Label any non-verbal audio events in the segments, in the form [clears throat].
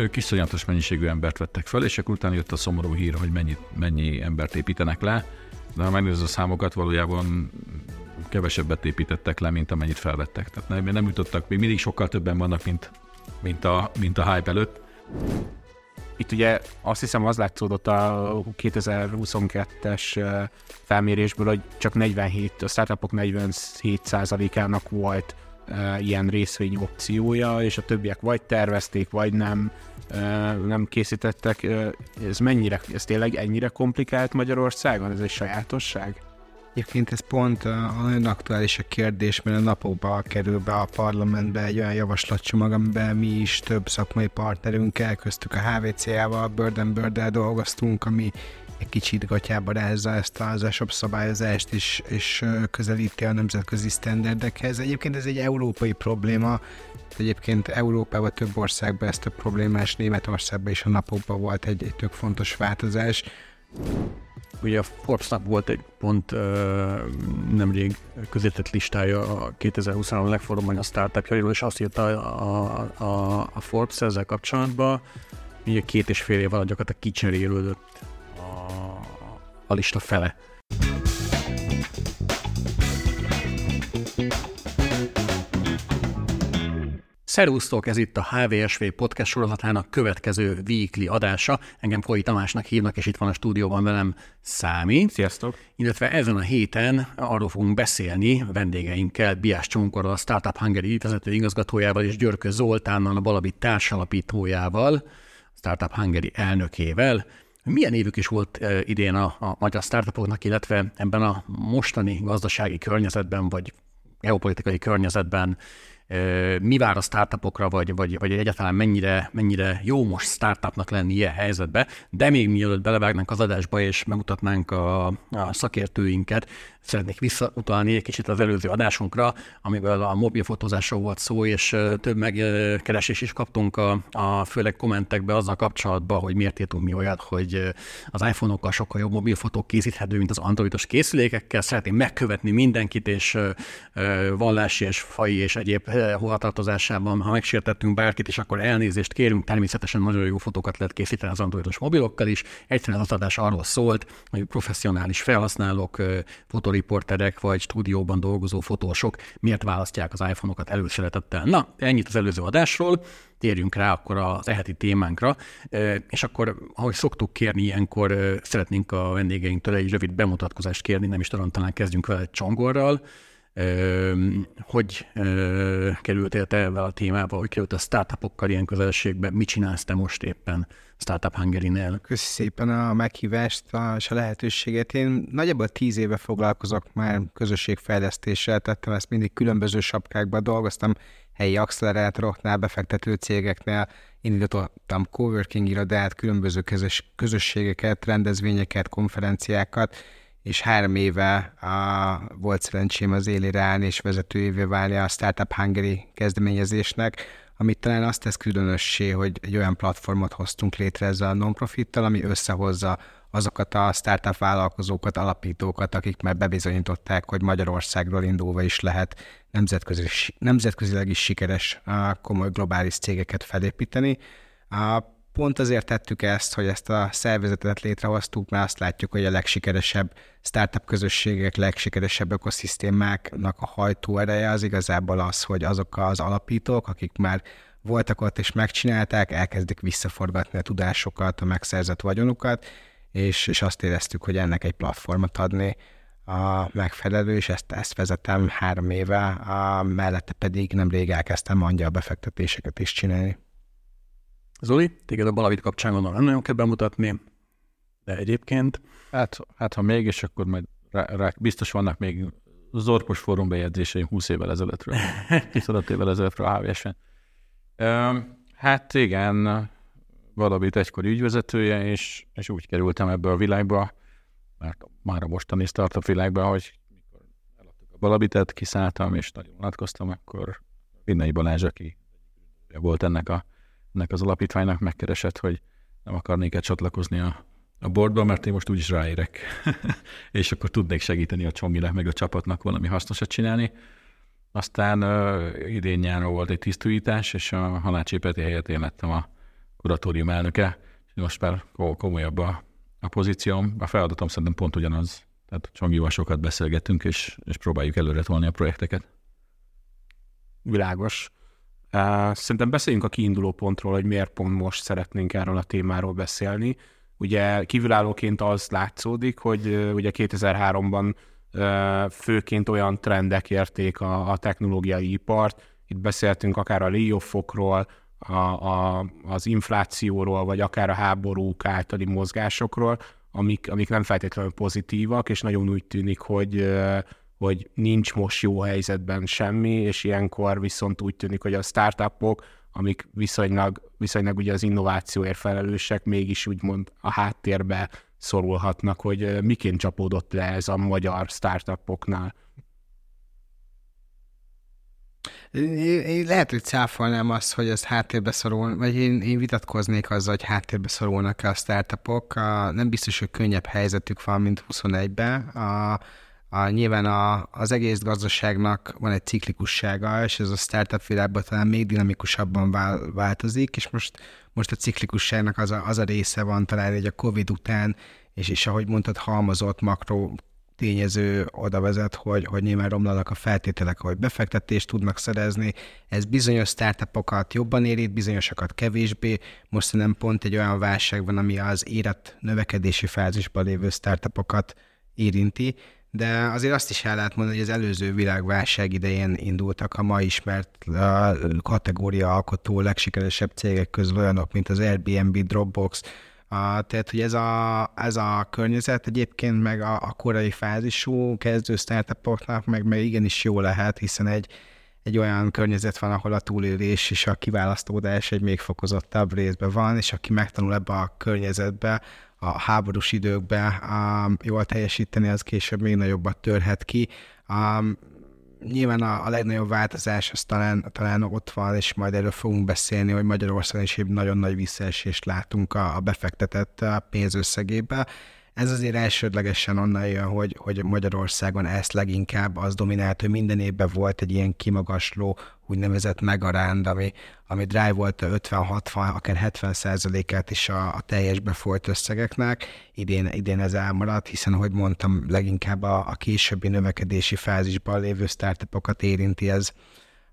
ők iszonyatos mennyiségű embert vettek fel, és akkor utána jött a szomorú hír, hogy mennyi, mennyi embert építenek le, de ha megnézed a számokat, valójában kevesebbet építettek le, mint amennyit felvettek. Tehát nem, nem jutottak, még mindig sokkal többen vannak, mint, mint, a, mint a hype előtt. Itt ugye azt hiszem az látszódott a 2022-es felmérésből, hogy csak 47, a startupok 47%-ának volt ilyen részvény opciója, és a többiek vagy tervezték, vagy nem, nem készítettek. Ez mennyire, ez tényleg ennyire komplikált Magyarországon? Ez egy sajátosság? Egyébként ez pont a nagyon aktuális a kérdés, mert a napokban kerül be a parlamentbe egy olyan javaslatcsomag, amiben mi is több szakmai partnerünkkel, köztük a HVC-ával, Burden Bird dolgoztunk, ami egy kicsit gatyába rázza ezt az ESOP szabályozást, és, és közelíti a nemzetközi sztenderdekhez. Egyébként ez egy európai probléma, Egyébként Európában több országban ez több problémás, Németországban is a napokban volt egy, egy tök fontos változás. Ugye a Forbes-nak volt egy pont nemrég közétett listája a 2023 legforróbb a startupjairól, és azt írta a, a, a Forbes ezzel kapcsolatban, hogy két és fél év alatt gyakorlatilag kicserélődött a, a lista fele. Szerusztok, ez itt a HVSV podcast sorozatának következő weekly adása. Engem Koi Tamásnak hívnak, és itt van a stúdióban velem Számi. Sziasztok! Illetve ezen a héten arról fogunk beszélni vendégeinkkel, Biás Csonkorral, a Startup Hungary vezető igazgatójával és Györkö Zoltánnal, a Balabit társalapítójával, Startup Hungary elnökével. Milyen évük is volt eh, idén a, a magyar startupoknak, illetve ebben a mostani gazdasági környezetben, vagy geopolitikai környezetben mi vár a startupokra, vagy, vagy, vagy egyáltalán mennyire, mennyire jó most startupnak lenni ilyen helyzetbe, de még mielőtt belevágnánk az adásba és megmutatnánk a, a szakértőinket, szeretnék visszautalni egy kicsit az előző adásunkra, amivel a mobilfotózásról volt szó, és több megkeresés is kaptunk a, a főleg kommentekbe azzal kapcsolatban, hogy miért írtunk mi olyat, hogy az iPhone-okkal sokkal jobb mobilfotók készíthető, mint az androidos készülékekkel. Szeretném megkövetni mindenkit, és vallási és fai és egyéb hovatartozásában, ha megsértettünk bárkit, és akkor elnézést kérünk, természetesen nagyon jó fotókat lehet készíteni az androidos mobilokkal is. Egyszerűen az adás arról szólt, hogy professzionális felhasználók, fotoriporterek vagy stúdióban dolgozó fotósok miért választják az iPhone-okat előszeretettel. Na, ennyit az előző adásról. Térjünk rá akkor az eheti témánkra, és akkor, ahogy szoktuk kérni ilyenkor, szeretnénk a vendégeinktől egy rövid bemutatkozást kérni, nem is tudom, talán kezdjünk vele csongorral, hogy kerültél te ebben a témába, hogy került a startupokkal ilyen közelségbe, mit csinálsz te most éppen Startup Hungary-nél? Köszönöm szépen a meghívást és a lehetőséget. Én nagyjából tíz éve foglalkozok már közösségfejlesztéssel, tettem ezt mindig különböző sapkákban, dolgoztam helyi accelerátoroknál, befektető cégeknél, indítottam coworking irodát, különböző közös, közösségeket, rendezvényeket, konferenciákat, és három éve a, volt szerencsém az élére állni és vezetőjévé válni a Startup Hungary kezdeményezésnek, amit talán azt tesz különössé, hogy egy olyan platformot hoztunk létre ezzel a non-profittal, ami összehozza azokat a startup vállalkozókat, alapítókat, akik már bebizonyították, hogy Magyarországról indulva is lehet nemzetközi, nemzetközileg is sikeres komoly globális cégeket felépíteni. Pont azért tettük ezt, hogy ezt a szervezetet létrehoztuk, mert azt látjuk, hogy a legsikeresebb startup közösségek, legsikeresebb ökoszisztémáknak a hajtóereje az igazából az, hogy azok az alapítók, akik már voltak ott és megcsinálták, elkezdik visszaforgatni a tudásokat, a megszerzett vagyonukat, és, és azt éreztük, hogy ennek egy platformot adni a megfelelő, és ezt, ezt vezetem három éve, a mellette pedig nemrég elkezdtem angyal befektetéseket is csinálni. Zoli, téged a Balavit kapcsán gondolom nem nagyon kell bemutatni, de egyébként... Hát, hát ha mégis, akkor majd rá, rá, biztos vannak még zorpos fórum bejegyzéseim 20 évvel ezelőttről, [laughs] 25 évvel ezelőttről a HVS-en. Hát igen, Balavit egykor ügyvezetője, és, és úgy kerültem ebbe a világba, mert már a mostani startup világban, hogy mikor eladtuk a Balabitet, kiszálltam, és nagyon vonatkoztam, akkor Vinnei Balázs, aki volt ennek a ennek az alapítványnak megkeresett, hogy nem akarnék-e csatlakozni a, a boardba, mert én most úgyis ráérek, [laughs] és akkor tudnék segíteni a Csonginek meg a csapatnak valami hasznosat csinálni. Aztán uh, idén nyáron volt egy tisztújítás, és a halálcsépeti helyett én lettem a, kuratórium elnöke, most már komolyabb a, a pozícióm. A feladatom szerintem pont ugyanaz. Tehát Csongival sokat beszélgetünk, és, és próbáljuk előre tolni a projekteket. Világos. Szerintem beszéljünk a kiinduló pontról, hogy miért pont most szeretnénk erről a témáról beszélni. Ugye kívülállóként az látszódik, hogy ugye 2003-ban főként olyan trendek érték a, a technológiai ipart. Itt beszéltünk akár a layoffokról, a, a, az inflációról, vagy akár a háborúk általi mozgásokról, amik, amik nem feltétlenül pozitívak, és nagyon úgy tűnik, hogy hogy nincs most jó helyzetben semmi, és ilyenkor viszont úgy tűnik, hogy a startupok, amik viszonylag, viszonylag ugye az innovációért felelősek, mégis úgymond a háttérbe szorulhatnak, hogy miként csapódott le ez a magyar startupoknál. Én lehet, hogy cáfolnám azt, hogy ez háttérbe szorul, vagy én, én vitatkoznék azzal, hogy háttérbe szorulnak a startupok. A, nem biztos, hogy könnyebb helyzetük van, mint 21-ben. A, a, nyilván a, az egész gazdaságnak van egy ciklikussága, és ez a startup világban talán még dinamikusabban vál, változik, és most, most a ciklikusságnak az a, az a része van talán egy a Covid után, és, és ahogy mondtad, halmozott makro tényező oda vezet, hogy, hogy nyilván romlanak a feltételek, hogy befektetést tudnak szerezni. Ez bizonyos startupokat jobban érít, bizonyosakat kevésbé. Most nem pont egy olyan válság van, ami az élet növekedési fázisban lévő startupokat érinti, de azért azt is el lehet mondani, hogy az előző világválság idején indultak a ma ismert kategória alkotó legsikeresebb cégek közül olyanok, mint az Airbnb, Dropbox, a, tehát, hogy ez a, ez a környezet egyébként meg a, a korai fázisú kezdő startupoknak meg, meg igenis jó lehet, hiszen egy, egy olyan környezet van, ahol a túlélés és a kiválasztódás egy még fokozottabb részben van, és aki megtanul ebbe a környezetbe, a háborús időkben um, jól teljesíteni, az később még nagyobbat törhet ki. Um, nyilván a, a legnagyobb változás az talán, talán ott van, és majd erről fogunk beszélni, hogy Magyarországon is egy nagyon nagy visszaesést látunk a, a befektetett pénzösszegébe. Ez azért elsődlegesen onnan jön, hogy, hogy Magyarországon ezt leginkább az dominált, hogy minden évben volt egy ilyen kimagasló úgynevezett megaránd, ami, ami drive volt a 50-60, akár 70 százalékát is a, a teljes befolyt összegeknek. Idén, idén ez elmaradt, hiszen, ahogy mondtam, leginkább a, a későbbi növekedési fázisban lévő startupokat érinti ez.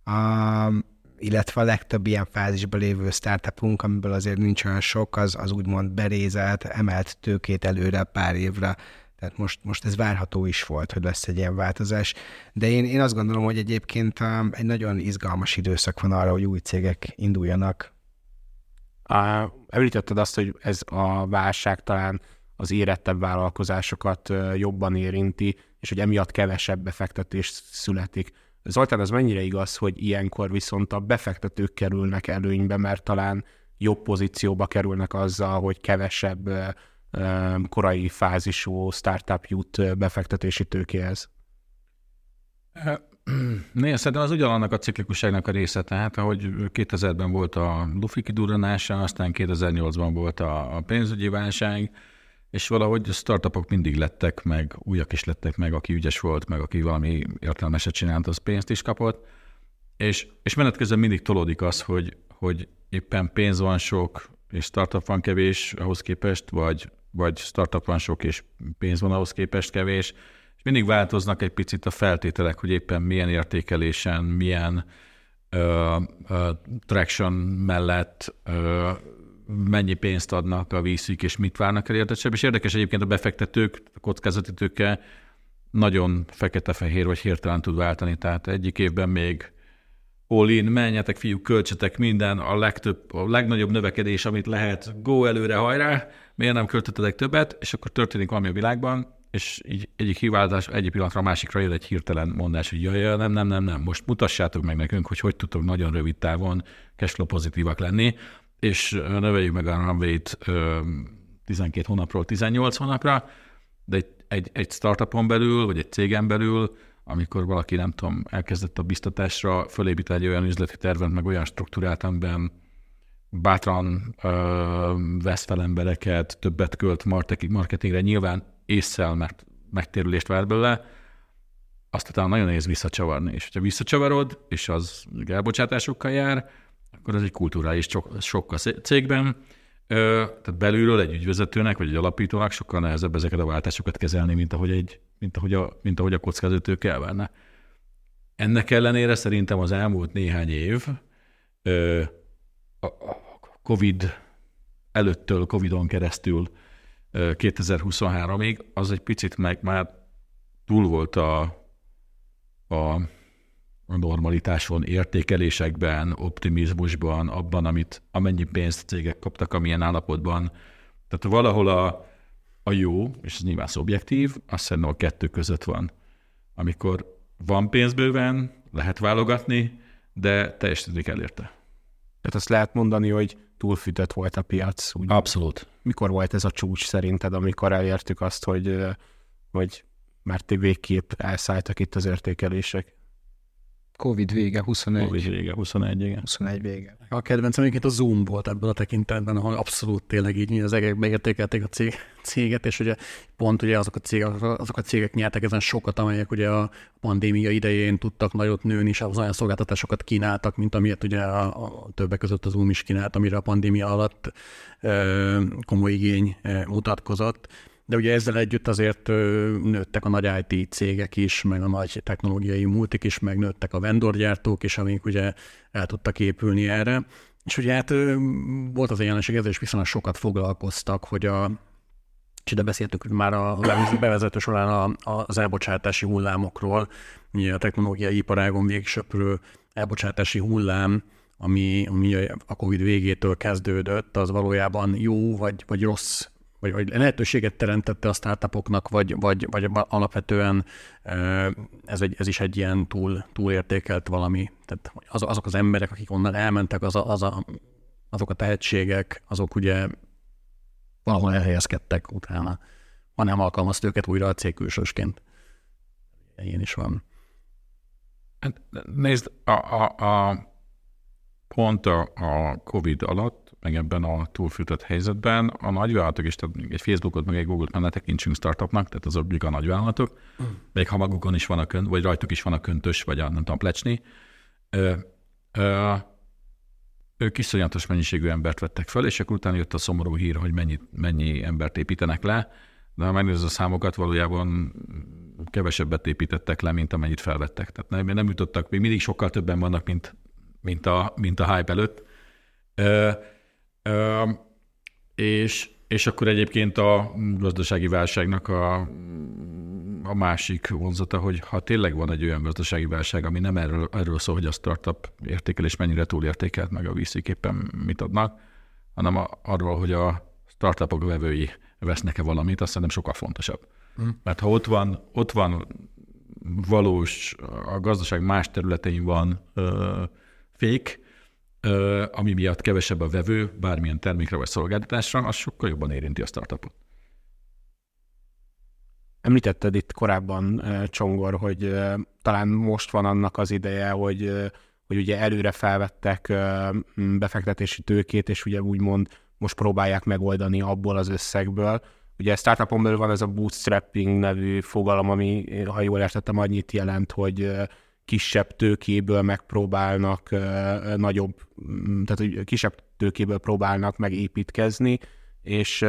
Um, illetve a legtöbb ilyen fázisban lévő startupunk, amiből azért nincs olyan sok, az, az úgymond berézelt, emelt tőkét előre pár évre. Tehát most, most ez várható is volt, hogy lesz egy ilyen változás. De én, én azt gondolom, hogy egyébként um, egy nagyon izgalmas időszak van arra, hogy új cégek induljanak. Uh, említetted azt, hogy ez a válság talán az érettebb vállalkozásokat jobban érinti, és hogy emiatt kevesebb befektetés születik. Zoltán, az mennyire igaz, hogy ilyenkor viszont a befektetők kerülnek előnybe, mert talán jobb pozícióba kerülnek azzal, hogy kevesebb korai fázisú startup jut befektetési tőkéhez? [clears throat] Nézd, szerintem az ugyanannak a ciklikusságnak a része, tehát ahogy 2000-ben volt a lufi kidurranása, aztán 2008-ban volt a pénzügyi válság, és valahogy startupok mindig lettek, meg újak is lettek meg, aki ügyes volt, meg aki valami értelmeset csinált, az pénzt is kapott. És, és menet közben mindig tolódik az, hogy, hogy éppen pénz van sok, és startup van kevés ahhoz képest, vagy, vagy startup van sok, és pénz van ahhoz képest kevés. És mindig változnak egy picit a feltételek, hogy éppen milyen értékelésen, milyen ö, ö, traction mellett ö, mennyi pénzt adnak a vízük, és mit várnak el érdekesebb. És érdekes egyébként a befektetők, a kockázati tőke nagyon fekete-fehér, vagy hirtelen tud váltani. Tehát egyik évben még all in, menjetek fiúk, költsetek minden, a legtöbb, a legnagyobb növekedés, amit lehet, go előre, hajrá, miért nem költöttetek többet, és akkor történik valami a világban, és így egyik hiváltás egyik pillanatra a másikra jön egy hirtelen mondás, hogy jaj, jaj, nem, nem, nem, nem, most mutassátok meg nekünk, hogy hogy tudtok nagyon rövid távon cashflow pozitívak lenni, és növeljük meg a runway-t 12 hónapról 18 hónapra, de egy, egy, egy startupon belül, vagy egy cégen belül, amikor valaki, nem tudom, elkezdett a biztatásra fölépít egy olyan üzleti tervet, meg olyan struktúrát, amiben bátran ö, vesz fel embereket, többet költ marketingre, nyilván észszel, mert megtérülést vár belőle, azt talán nagyon nehéz visszacsavarni. És ha visszacsavarod, és az elbocsátásokkal jár, akkor ez egy kulturális sok a cégben. Tehát belülről egy ügyvezetőnek vagy egy alapítónak sokkal nehezebb ezeket a váltásokat kezelni, mint ahogy, egy, mint ahogy a, mint ahogy a kockázatők elvenne. Ennek ellenére szerintem az elmúlt néhány év a COVID előttől, COVID-on keresztül 2023-ig, az egy picit meg már túl volt a a normalitáson, értékelésekben, optimizmusban, abban, amit, amennyi pénzt cégek kaptak, amilyen állapotban. Tehát valahol a, a jó, és ez nyilván szubjektív, azt szerintem a kettő között van. Amikor van pénz bőven, lehet válogatni, de teljesíteni kell érte. Tehát azt lehet mondani, hogy túlfűtött volt a piac. Úgy. Abszolút. Mikor volt ez a csúcs szerinted, amikor elértük azt, hogy, hogy már végképp elszálltak itt az értékelések? Covid vége, 21. Covid vége, 21, igen. 21 vége. A kedvencem egyébként a Zoom volt ebből a tekintetben, ahol abszolút tényleg így az egekbe értékelték a cég, céget, és ugye pont ugye azok a cégek, azok a cégek nyertek ezen sokat, amelyek ugye a pandémia idején tudtak nagyot nőni, és az olyan szolgáltatásokat kínáltak, mint amilyet ugye a, a többek között az Zoom is kínált, amire a pandémia alatt ö, komoly igény mutatkozott de ugye ezzel együtt azért nőttek a nagy IT cégek is, meg a nagy technológiai multik is, meg nőttek a vendorgyártók is, amik ugye el tudtak épülni erre. És ugye hát volt az a jelenség, ezzel is viszonylag sokat foglalkoztak, hogy a, és ide beszéltük már a bevezető során a, a, az elbocsátási hullámokról, ugye a technológiai iparágon végsöprő elbocsátási hullám, ami, ami a COVID végétől kezdődött, az valójában jó vagy, vagy rossz vagy, vagy lehetőséget teremtette a startupoknak, vagy, vagy, vagy alapvetően ez, egy, ez is egy ilyen túl, túlértékelt valami. Tehát az, azok az emberek, akik onnan elmentek, az a, az a, azok a tehetségek, azok ugye valahol elhelyezkedtek utána. Ha nem alkalmazt őket újra a cég külsősként. Ilyen is van. Hát, nézd, a, a, a pont a, a COVID alatt meg ebben a túlfűtött helyzetben a nagyvállalatok is, tehát egy Facebookot, meg egy Google-t már ne tekintsünk startupnak, tehát azok a nagyvállalatok, mm. még ha magukon is van a könt, vagy rajtuk is van a köntös, vagy a nem tudom, plecsni, ö, ö, ők iszonyatos mennyiségű embert vettek fel, és akkor utána jött a szomorú hír, hogy mennyi, mennyi embert építenek le, de ha megnézed a számokat, valójában kevesebbet építettek le, mint amennyit felvettek. Tehát nem, nem jutottak, még mindig sokkal többen vannak, mint, mint, a, mint a hype előtt. Ö, és, és akkor egyébként a gazdasági válságnak a, a másik vonzata, hogy ha tényleg van egy olyan gazdasági válság, ami nem erről, erről szól, hogy a startup értékelés mennyire túlértékelt, meg a éppen mit adnak, hanem a, arról, hogy a startupok vevői vesznek-e valamit, azt szerintem sokkal fontosabb. Mm. Mert ha ott van, ott van valós, a gazdaság más területein van ö, fék, ami miatt kevesebb a vevő bármilyen termékre vagy szolgáltatásra, az sokkal jobban érinti a startupot. Említetted itt korábban, Csongor, hogy talán most van annak az ideje, hogy, hogy ugye előre felvettek befektetési tőkét, és ugye úgymond most próbálják megoldani abból az összegből. Ugye a startupon belül van ez a bootstrapping nevű fogalom, ami, ha jól értettem, annyit jelent, hogy kisebb tőkéből megpróbálnak nagyobb, mm, tehát hogy kisebb tőkéből próbálnak megépítkezni, és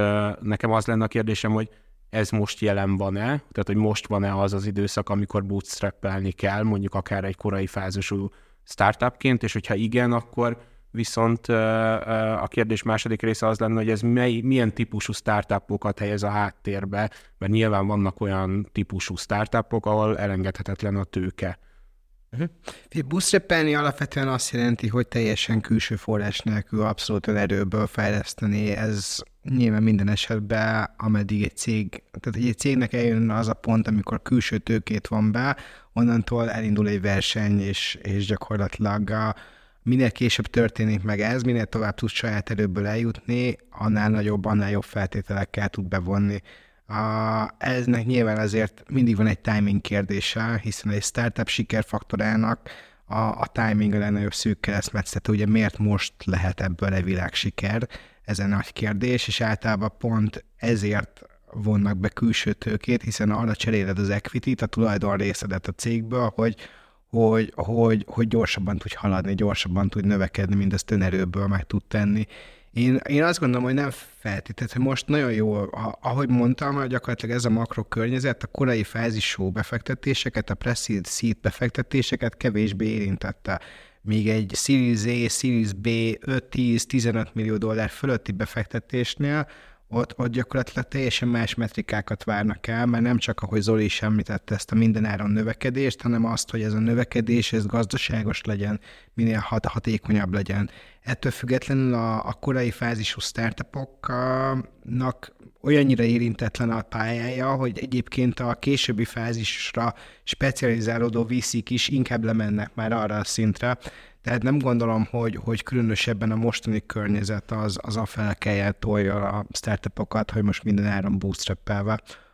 nekem az lenne a kérdésem, hogy ez most jelen van-e, tehát hogy most van-e az az időszak, amikor bootstrappelni kell, mondjuk akár egy korai fázisú startupként, és hogyha igen, akkor viszont a kérdés második része az lenne, hogy ez mely, milyen típusú startupokat helyez a háttérbe, mert nyilván vannak olyan típusú startupok, ahol elengedhetetlen a tőke. Uh-huh. Bootstrapelni alapvetően azt jelenti, hogy teljesen külső forrás nélkül abszolút erőből fejleszteni. Ez nyilván minden esetben, ameddig egy cég, tehát egy cégnek eljön az a pont, amikor külső tőkét van be, onnantól elindul egy verseny, és, és gyakorlatilag a, minél később történik meg ez, minél tovább tud saját erőből eljutni, annál nagyobb, annál jobb feltételekkel tud bevonni eznek nyilván azért mindig van egy timing kérdése, hiszen egy startup sikerfaktorának a, a timing a legnagyobb szűk keresztmetszete, ugye miért most lehet ebből egy világ siker, ez egy nagy kérdés, és általában pont ezért vonnak be külső tőkét, hiszen arra cseréled az equity a tulajdon részedet a cégből, hogy hogy, hogy, hogy gyorsabban tud haladni, gyorsabban tud növekedni, mint ezt önerőből meg tud tenni. Én, én azt gondolom, hogy nem feltétlenül, hogy most nagyon jó, ahogy mondtam, hogy gyakorlatilag ez a makro környezet a korai fázisú befektetéseket, a pre-seed seed befektetéseket kevésbé érintette. Míg egy Series A, Series B 5-10-15 millió dollár fölötti befektetésnél ott, ott gyakorlatilag teljesen más metrikákat várnak el, mert nem csak, ahogy Zoli is említette ezt a mindenáron növekedést, hanem azt, hogy ez a növekedés ez gazdaságos legyen, minél hat, hatékonyabb legyen. Ettől függetlenül a, a korai fázisú startupoknak olyannyira érintetlen a pályája, hogy egyébként a későbbi fázisra specializálódó viszik is inkább lemennek már arra a szintre, tehát nem gondolom, hogy, hogy különösebben a mostani környezet az, az a fel kell tolja a startupokat, hogy most minden áron bootstrap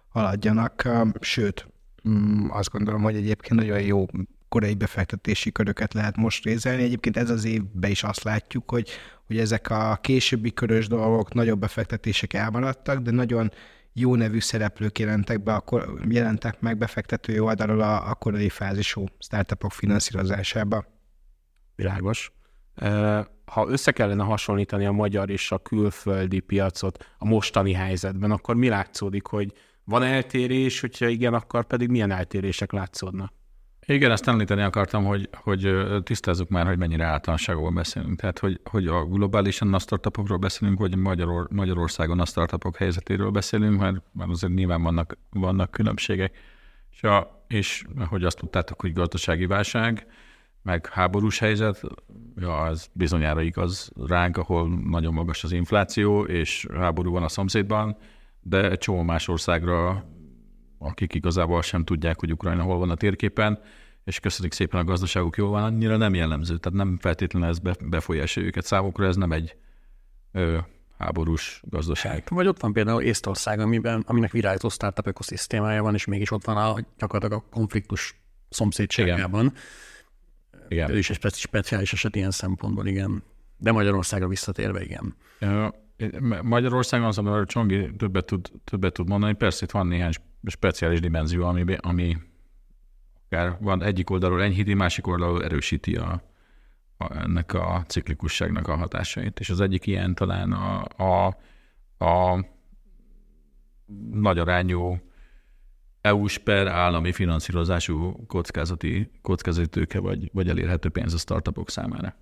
haladjanak, sőt, mm, azt gondolom, hogy egyébként nagyon jó korai befektetési köröket lehet most rézelni. Egyébként ez az évben is azt látjuk, hogy, hogy ezek a későbbi körös dolgok, nagyobb befektetések elmaradtak, de nagyon jó nevű szereplők jelentek, be, akkor jelentek meg befektetői oldalról a, a korai fázisú startupok finanszírozásába. Világos. Ha össze kellene hasonlítani a magyar és a külföldi piacot a mostani helyzetben, akkor mi látszódik, hogy van eltérés, hogyha igen, akkor pedig milyen eltérések látszódnak? Igen, ezt említeni akartam, hogy, hogy tisztázzuk már, hogy mennyire általánosságban beszélünk. Tehát, hogy, hogy a globálisan a startupokról beszélünk, vagy Magyaror, Magyarországon a startupok helyzetéről beszélünk, mert, mert azért nyilván vannak, vannak különbségek. És, a, és hogy azt tudtátok, hogy gazdasági válság, meg háborús helyzet, ja, az bizonyára igaz ránk, ahol nagyon magas az infláció, és háború van a szomszédban, de egy csomó más országra, akik igazából sem tudják, hogy Ukrajna hol van a térképen, és köszönjük szépen a gazdaságuk jól van, annyira nem jellemző, tehát nem feltétlenül ez befolyásolja őket. Számukra ez nem egy ö, háborús gazdaság. Vagy ott van például Észtország, amiben, aminek virágzó startup ökoszisztémája van, és mégis ott van a, gyakorlatilag a konfliktus szomszédságában. Igen igen. Ő is egy speciális eset ilyen szempontból, igen. De Magyarországra visszatérve, igen. Magyarországon az, amiről Csongi többet tud, többet tud mondani, persze itt van néhány speciális dimenzió, ami, ami akár van egyik oldalról enyhíti, másik oldalról erősíti a, a, ennek a ciklikusságnak a hatásait. És az egyik ilyen talán a, a, a nagy arányú EU-s per állami finanszírozású kockázati, kockázati tőke vagy, vagy elérhető pénz a startupok számára.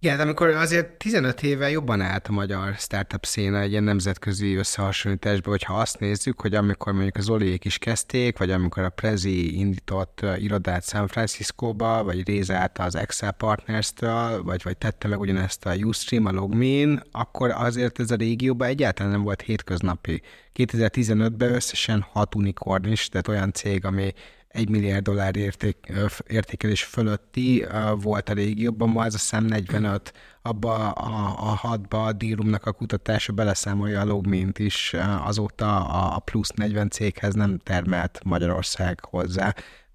Igen, de amikor azért 15 éve jobban állt a magyar startup széna egy ilyen nemzetközi összehasonlításban, hogyha azt nézzük, hogy amikor mondjuk az Oliék is kezdték, vagy amikor a Prezi indított irodát San Francisco-ba, vagy rézált az Excel Partners-től, vagy, vagy tette meg ugyanezt a Ustream, a Logmin, akkor azért ez a régióban egyáltalán nem volt hétköznapi. 2015-ben összesen hat unikorn is, tehát olyan cég, ami egy milliárd dollár érték, értékelés fölötti volt a régióban, ma ez a szám 45, abba a, a hatba a Dílumnak a kutatása beleszámolja a logmint is, azóta a plusz 40 céghez nem termelt Magyarország hozzá.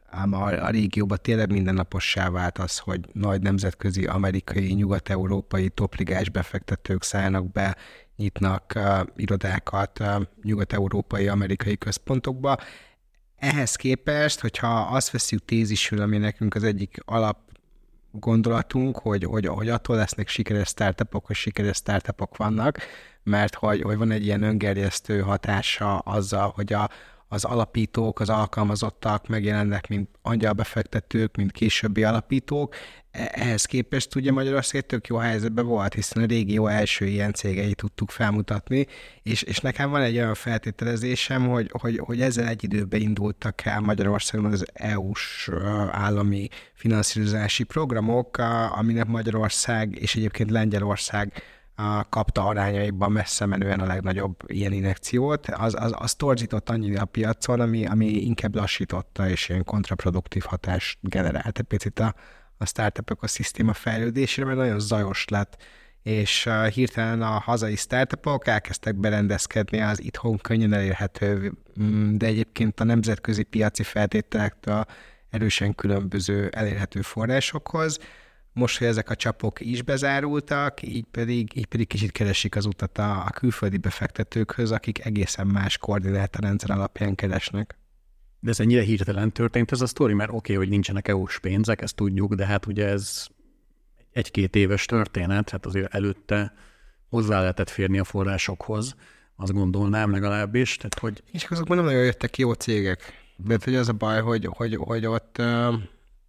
Ám a, a régióban tényleg mindennapossá vált az, hogy nagy nemzetközi, amerikai, nyugat-európai topligás befektetők szállnak be, nyitnak uh, irodákat uh, nyugat-európai, amerikai központokba. Ehhez képest, hogyha azt veszük tézisül, ami nekünk az egyik alap gondolatunk, hogy, hogy, hogy attól lesznek sikeres startupok, hogy sikeres startupok vannak, mert hogy, hogy van egy ilyen öngerjesztő hatása azzal, hogy a, az alapítók, az alkalmazottak megjelennek, mint angyalbefektetők, mint későbbi alapítók. Ehhez képest ugye Magyarország tök jó helyzetben volt, hiszen a régió első ilyen cégeit tudtuk felmutatni, és, és nekem van egy olyan feltételezésem, hogy, hogy, hogy ezzel egy időben indultak el Magyarországon az EU-s állami finanszírozási programok, aminek Magyarország és egyébként Lengyelország kapta arányaiban messze menően a legnagyobb ilyen inekciót, az, az, az torzított annyira a piacon, ami, ami inkább lassította és ilyen kontraproduktív hatást generált. Egy picit a, a startup ökoszisztéma fejlődésére, mert nagyon zajos lett, és hirtelen a hazai startupok elkezdtek berendezkedni az itthon könnyen elérhető, mm, de egyébként a nemzetközi piaci feltételektől erősen különböző elérhető forrásokhoz, most, hogy ezek a csapok is bezárultak, így pedig, így pedig kicsit keresik az utat a külföldi befektetőkhöz, akik egészen más koordinátorrendszer alapján keresnek. De ez ennyire hirtelen történt ez a sztori, mert oké, okay, hogy nincsenek EU-s pénzek, ezt tudjuk, de hát ugye ez egy-két éves történet, hát azért előtte hozzá lehetett férni a forrásokhoz, azt gondolnám legalábbis. Tehát, hogy... És azok nem nagyon jöttek jó cégek. De hogy az a baj, hogy, hogy, hogy ott,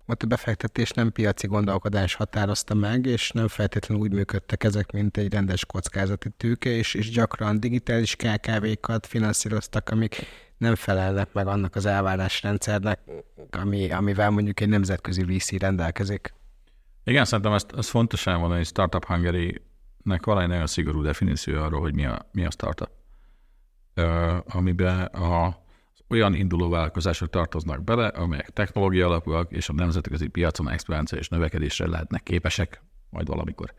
ott a befektetés nem piaci gondolkodás határozta meg, és nem feltétlenül úgy működtek ezek, mint egy rendes kockázati tőke, és, és gyakran digitális KKV-kat finanszíroztak, amik nem felelnek meg annak az elvárásrendszernek, ami, amivel mondjuk egy nemzetközi VC rendelkezik. Igen, szerintem ezt, ezt fontos elmondani, hogy Startup Hungary-nek van egy nagyon szigorú definíció arról, hogy mi a, mi a startup. Ö, amiben a, olyan induló vállalkozások tartoznak bele, amelyek technológia alapúak, és a nemzetközi piacon experience és növekedésre lehetnek képesek majd valamikor.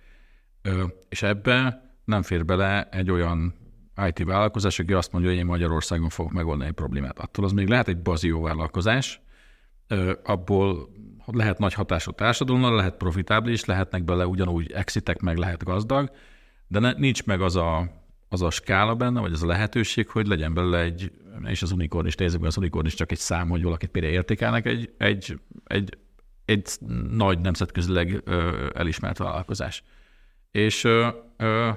Ö, és ebbe nem fér bele egy olyan IT vállalkozás, aki azt mondja, hogy én Magyarországon fogok megoldani egy problémát. Attól az még lehet egy bazió vállalkozás, abból lehet nagy hatású társadalomra, lehet profitábilis, lehetnek bele ugyanúgy exitek, meg lehet gazdag, de ne, nincs meg az a, az a skála benne, vagy az a lehetőség, hogy legyen belőle egy, és az unikorn is nézzük, az unikorn is csak egy szám, hogy valakit például értékelnek, egy, egy, egy, egy nagy nemzetközileg ö, elismert vállalkozás. És ö, ö,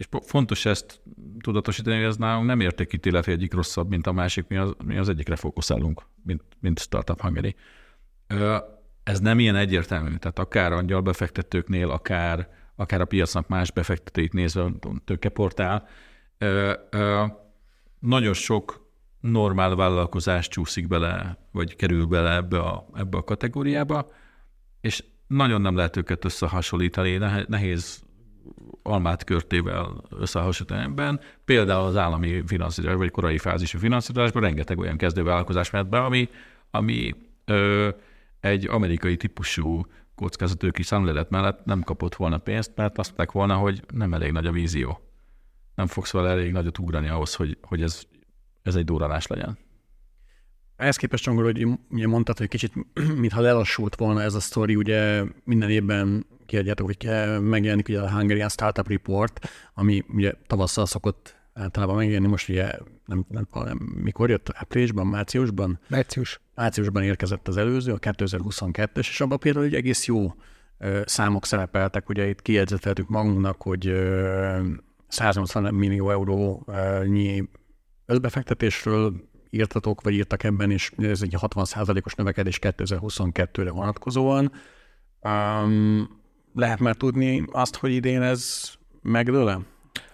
és fontos ezt tudatosítani, hogy ez nálunk nem értékítélet, hogy egyik rosszabb, mint a másik, mi az, mi az egyikre fókuszálunk, mint, mint Startup Hungary. Ez nem ilyen egyértelmű, tehát akár angyal befektetőknél, akár, akár a piacnak más befektetőit nézve, tőkeportál, nagyon sok normál vállalkozás csúszik bele, vagy kerül bele ebbe a, ebbe a kategóriába, és nagyon nem lehet őket összehasonlítani, nehéz almát körtével összehasonlítani ebben. Például az állami finanszírozás, vagy korai fázisú finanszírozásban rengeteg olyan kezdővállalkozás ment be, ami, ami ö, egy amerikai típusú kockázatőki számlélet mellett nem kapott volna pénzt, mert azt mondták volna, hogy nem elég nagy a vízió. Nem fogsz vele elég nagyot ugrani ahhoz, hogy, hogy ez, ez egy durranás legyen. Ehhez képest, Csongor, hogy ugye mondtad, hogy kicsit [clears throat] mintha lelassult volna ez a sztori, ugye minden évben kiadjátok, hogy megjelenik ugye a Hungarian Startup Report, ami ugye tavasszal szokott általában megjelenni, most ugye nem, nem, nem mikor jött, áprilisban, márciusban? Március. Márciusban érkezett az előző, a 2022-es, és abban például egy egész jó ö, számok szerepeltek, ugye itt kijegyzeteltük magunknak, hogy ö, 180 millió eurónyi összbefektetésről írtatok, vagy írtak ebben, és ez egy 60%-os növekedés 2022-re vonatkozóan. Um, lehet már tudni azt, hogy idén ez megdőle?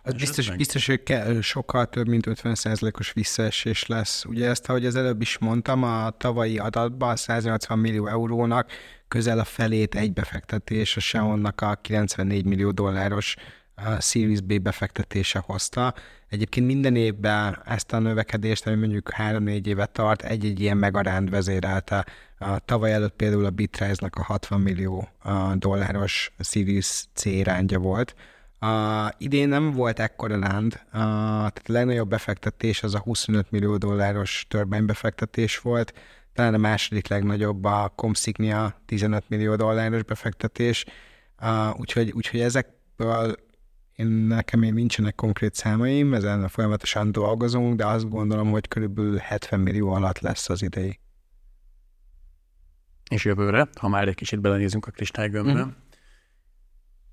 Az biztos, meg? biztos, hogy kell, sokkal több, mint 50%-os visszaesés lesz. Ugye ezt, ahogy az előbb is mondtam, a tavalyi adatban 180 millió eurónak közel a felét egy befektetés, a Xeonnak a 94 millió dolláros a Series B befektetése hozta. Egyébként minden évben ezt a növekedést, ami mondjuk 3-4 éve tart, egy-egy ilyen megaránd vezérelte. A tavaly előtt például a Bitrise-nak a 60 millió dolláros Series C rándja volt. A, idén nem volt ekkora ránd, a, tehát a legnagyobb befektetés az a 25 millió dolláros befektetés volt, talán a második legnagyobb a Comsignia 15 millió dolláros befektetés, úgyhogy, úgyhogy ezekből én nekem még nincsenek konkrét számaim, ezen folyamatosan dolgozunk, de azt gondolom, hogy körülbelül 70 millió alatt lesz az idei. És jövőre, ha már egy kicsit belenézünk a kristálygömbbe. Mm.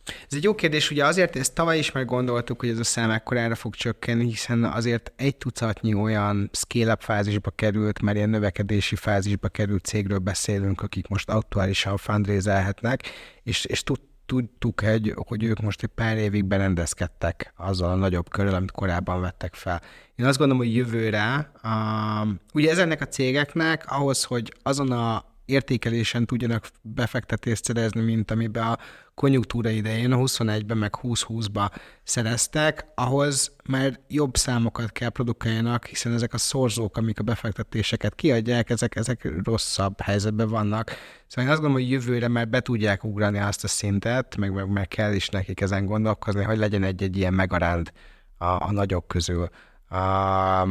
Ez egy jó kérdés, ugye azért ezt tavaly is már gondoltuk, hogy ez a szám ekkorára fog csökkenni, hiszen azért egy tucatnyi olyan scale-up fázisba került, mert ilyen növekedési fázisba került cégről beszélünk, akik most aktuálisan fundraiselhetnek, és, és tud, tudtuk, egy, hogy ők most egy pár évig berendezkedtek azzal a nagyobb körül, amit korábban vettek fel. Én azt gondolom, hogy jövőre, um, ugye ezeknek a cégeknek ahhoz, hogy azon a értékelésen tudjanak befektetést szerezni, mint amiben a konjunktúra idején, a 21-ben meg 20-20-ba szereztek, ahhoz már jobb számokat kell produkáljanak, hiszen ezek a szorzók, amik a befektetéseket kiadják, ezek, ezek rosszabb helyzetben vannak. Szóval én azt gondolom, hogy jövőre már be tudják ugrani azt a szintet, meg, meg, meg kell is nekik ezen gondolkozni, hogy legyen egy-egy ilyen megaránd a, a nagyok közül. Uh,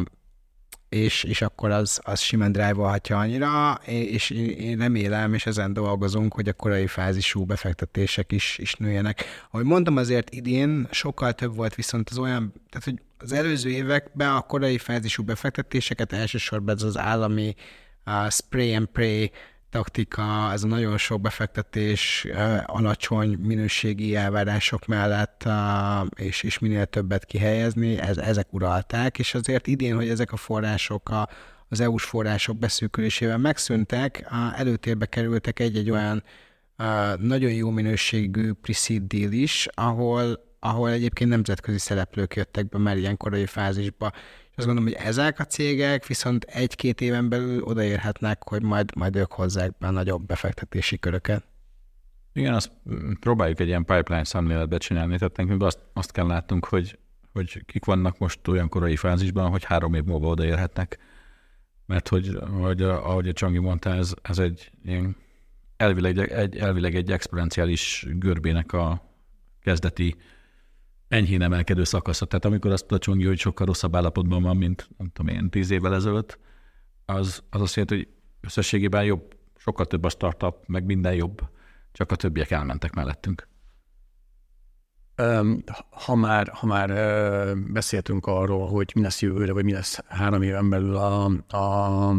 és, és akkor az, az simán drive annyira, és én remélem, és ezen dolgozunk, hogy a korai fázisú befektetések is, is nőjenek. Ahogy mondtam, azért idén sokkal több volt viszont az olyan, tehát hogy az előző években a korai fázisú befektetéseket elsősorban ez az állami a spray and pray taktika, ez a nagyon sok befektetés alacsony minőségi elvárások mellett, és, és minél többet kihelyezni, ez, ezek uralták, és azért idén, hogy ezek a források a, az EU-s források beszűkülésével megszűntek, előtérbe kerültek egy-egy olyan nagyon jó minőségű pre deal is, ahol, ahol egyébként nemzetközi szereplők jöttek be már ilyen korai fázisba. És azt gondolom, hogy ezek a cégek viszont egy-két éven belül odaérhetnek, hogy majd, majd ők hozzák be nagyobb befektetési köröket. Igen, azt próbáljuk egy ilyen pipeline szemléletbe csinálni, tehát nekünk azt, azt kell látnunk, hogy, hogy kik vannak most olyan korai fázisban, hogy három év múlva odaérhetnek. Mert hogy, hogy ahogy a Csangi mondta, ez, ez egy ilyen elvileg egy, elvileg egy exponenciális görbének a kezdeti enyhén emelkedő szakasza. Tehát amikor azt a Csongi, hogy sokkal rosszabb állapotban van, mint nem tudom én, tíz évvel ezelőtt, az, az azt jelenti, hogy összességében jobb, sokkal több a startup, meg minden jobb, csak a többiek elmentek mellettünk. Ha már, ha már beszéltünk arról, hogy mi lesz jövőre, vagy mi lesz három éven belül a, a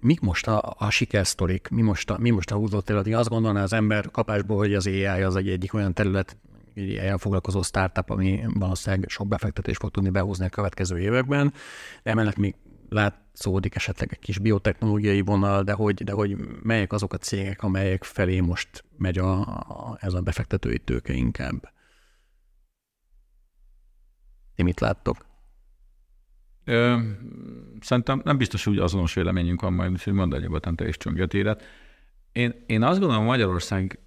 mik most a, a sikersztorik, mi most a, mi most a húzott terület? Azt gondolná az ember kapásból, hogy az AI az egy egyik olyan terület, egy AI foglalkozó startup, ami valószínűleg sok befektetést fog tudni behúzni a következő években, de emellett még látszódik esetleg egy kis biotechnológiai vonal, de hogy, de hogy melyek azok a cégek, amelyek felé most megy a, a, ez a befektetői tőke inkább. Ti mit láttok? Ö, szerintem nem biztos, hogy azonos véleményünk van majd, úgyhogy mondd nyugodtan te is csongyötéret. Én, én azt gondolom, Magyarország,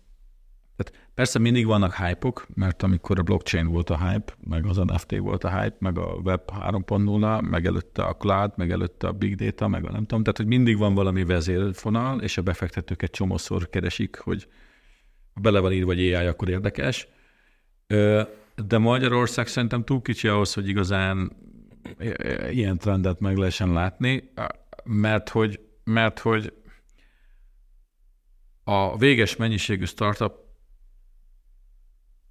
persze mindig vannak hype mert amikor a blockchain volt a hype, meg az NFT volt a hype, meg a web 3.0, meg előtte a cloud, meg előtte a big data, meg a nem tudom, tehát hogy mindig van valami vezérfonal, és a befektetők egy csomószor keresik, hogy ha bele van írva, hogy AI, akkor érdekes. De Magyarország szerintem túl kicsi ahhoz, hogy igazán ilyen trendet meg lehessen látni, mert hogy, mert hogy a véges mennyiségű startup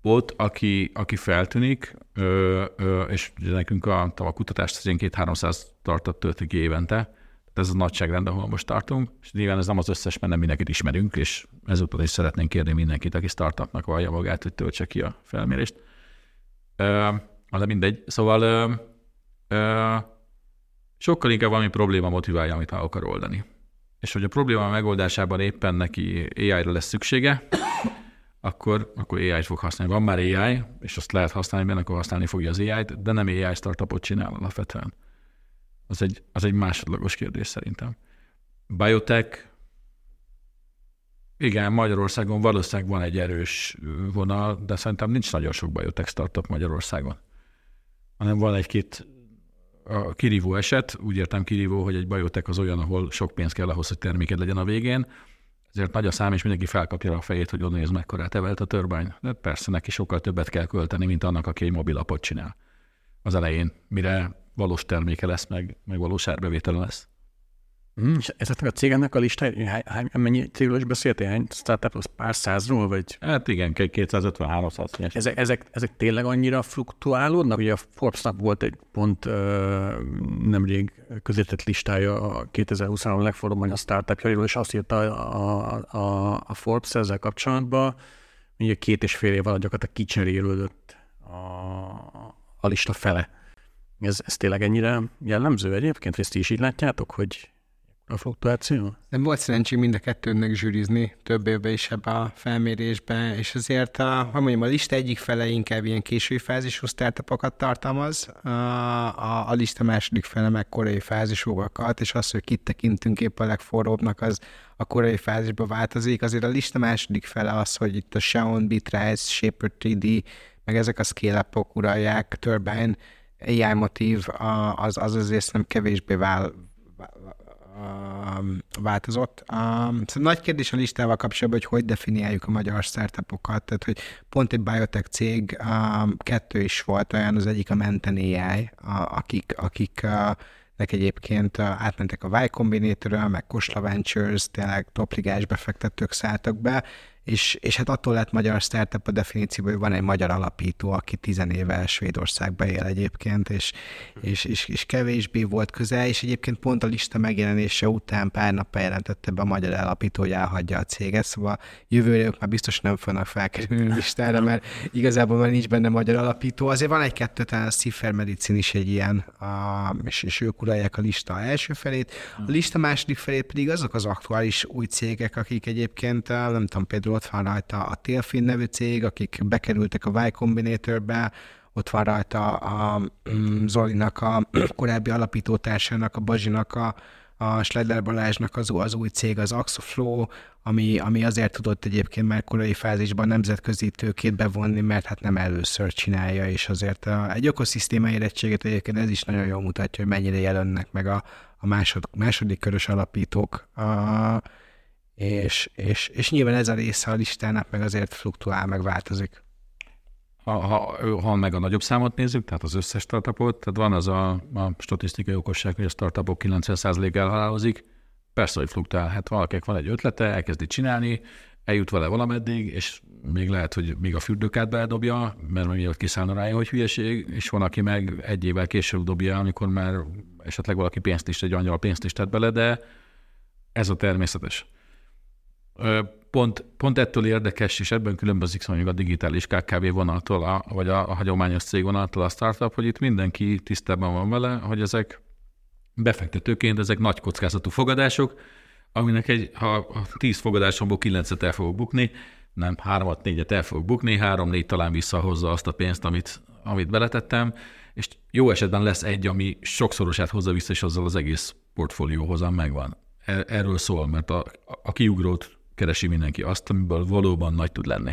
volt, aki, aki feltűnik, ö, ö, és nekünk a, a kutatást az két 300 startup töltik évente, ez a nagyságrend, ahol most tartunk, és nyilván ez nem az összes, mert nem mindenkit ismerünk, és ezúttal is szeretnénk kérni mindenkit, aki startupnak vallja magát, hogy töltse ki a felmérést. Ö, de mindegy. Szóval ö, sokkal inkább valami probléma motiválja, amit meg akar oldani. És hogy a probléma megoldásában éppen neki AI-ra lesz szüksége, akkor, akkor AI-t fog használni. Van már AI, és azt lehet használni, mert akkor használni fogja az AI-t, de nem AI startupot csinál alapvetően. Az egy, az egy másodlagos kérdés szerintem. Biotech, igen, Magyarországon valószínűleg van egy erős vonal, de szerintem nincs nagyon sok biotech startup Magyarországon. Hanem van egy-két a kirívó eset, úgy értem kirívó, hogy egy bajotek az olyan, ahol sok pénz kell ahhoz, hogy terméked legyen a végén, ezért nagy a szám, és mindenki felkapja a fejét, hogy oda néz mekkorát evelt a törvény. De persze neki sokkal többet kell költeni, mint annak, aki egy mobilapot csinál az elején, mire valós terméke lesz, meg, meg valós árbevétele lesz. Mm, és ezeknek a cégeknek a listája, hány, hány, mennyi cégről is beszéltél? Hány startup, az pár százról, vagy? Hát igen, 250-300 ezek, ezek, ezek tényleg annyira fluktuálódnak? Ugye a Forbesnak volt egy pont uh, nemrég közétett listája a 2023 legforróbb a startupjairól, és azt írta a, a, a Forbes ezzel kapcsolatban, hogy két és fél év alatt gyakorlatilag kicserélődött a, a lista fele. Ez, ez tényleg ennyire jellemző egyébként? Ezt is így látjátok, hogy a fluktuáció? Nem volt szerencsém mind a kettőnek zsűrizni több évben is ebbe a felmérésbe, és azért, a, hogy mondjam, a lista egyik fele inkább ilyen késői fázisú startupokat tartalmaz, a, a, a lista második fele meg korai fázisúakat, és az, hogy kit tekintünk épp a legforróbbnak, az a korai fázisba változik. Azért a lista második fele az, hogy itt a Xeon, Bitrise, Shaper 3D, meg ezek a scale uralják, Turbine, AI motív, az, az azért nem kevésbé vál, változott. Um, szóval nagy kérdés a listával kapcsolatban, hogy hogy definiáljuk a magyar startupokat, tehát hogy pont egy biotech cég, um, kettő is volt olyan, az egyik a Menten AI, a, akik, akik uh, egyébként uh, átmentek a Y Combinator-ről, meg Kosla Ventures, tényleg topligás befektetők szálltak be, és, és hát attól lett magyar startup a definícióban, hogy van egy magyar alapító, aki tizenéve Svédországba él egyébként, és, és, és, és kevésbé volt közel, és egyébként pont a lista megjelenése után pár nap jelentette be a magyar alapító, hogy elhagyja a céget, szóval jövőre ők már biztos nem fognak felkerülni listára, mert igazából már nincs benne magyar alapító. Azért van egy-kettő, talán a Cipher Medicine is egy ilyen, a, és, és ők uralják a lista első felét. A lista második felét pedig azok az aktuális új cégek, akik egyébként, nem tudom, például ott van rajta a Tailfin nevű cég, akik bekerültek a Y Combinatorbe, ott van rajta a mm, Zolinak, a [clears throat] korábbi alapítótársának, a Bazsinak, a, a Schledler Balázsnak az, az új cég, az Axoflow, ami, ami azért tudott egyébként már korai fázisban nemzetközi tőkét bevonni, mert hát nem először csinálja, és azért a, egy ökoszisztéma érettséget egyébként ez is nagyon jól mutatja, hogy mennyire jelennek meg a, a másod, második körös alapítók. A, és, és, és nyilván ez a része a listának meg azért fluktuál, meg változik. Ha, ha, ha meg a nagyobb számot nézzük, tehát az összes startupot, tehát van az a, a statisztikai okosság, hogy a startupok 90% elhalálozik, persze, hogy fluktuál, hát valakinek van egy ötlete, elkezdi csinálni, eljut vele valameddig, és még lehet, hogy még a fürdőkát beledobja, mert miatt kiszállna rá, hogy hülyeség, és van, aki meg egy évvel később dobja, amikor már esetleg valaki pénzt is, egy angyal pénzt is tett bele, de ez a természetes. Pont, pont ettől érdekes, és ebben különbözik mondjuk a digitális KKV vonaltól, a, vagy a, a hagyományos cég vonaltól a startup, hogy itt mindenki tisztában van vele, hogy ezek befektetőként ezek nagy kockázatú fogadások, aminek egy, ha a tíz fogadásomból kilencet el fogok bukni, nem, háromat, négyet el fogok bukni, három-négy talán visszahozza azt a pénzt, amit, amit beletettem, és jó esetben lesz egy, ami sokszorosát hozza vissza, és azzal az egész portfólióhozam megvan. E, erről szól, mert a, a kiugrót keresi mindenki azt, amiből valóban nagy tud lenni.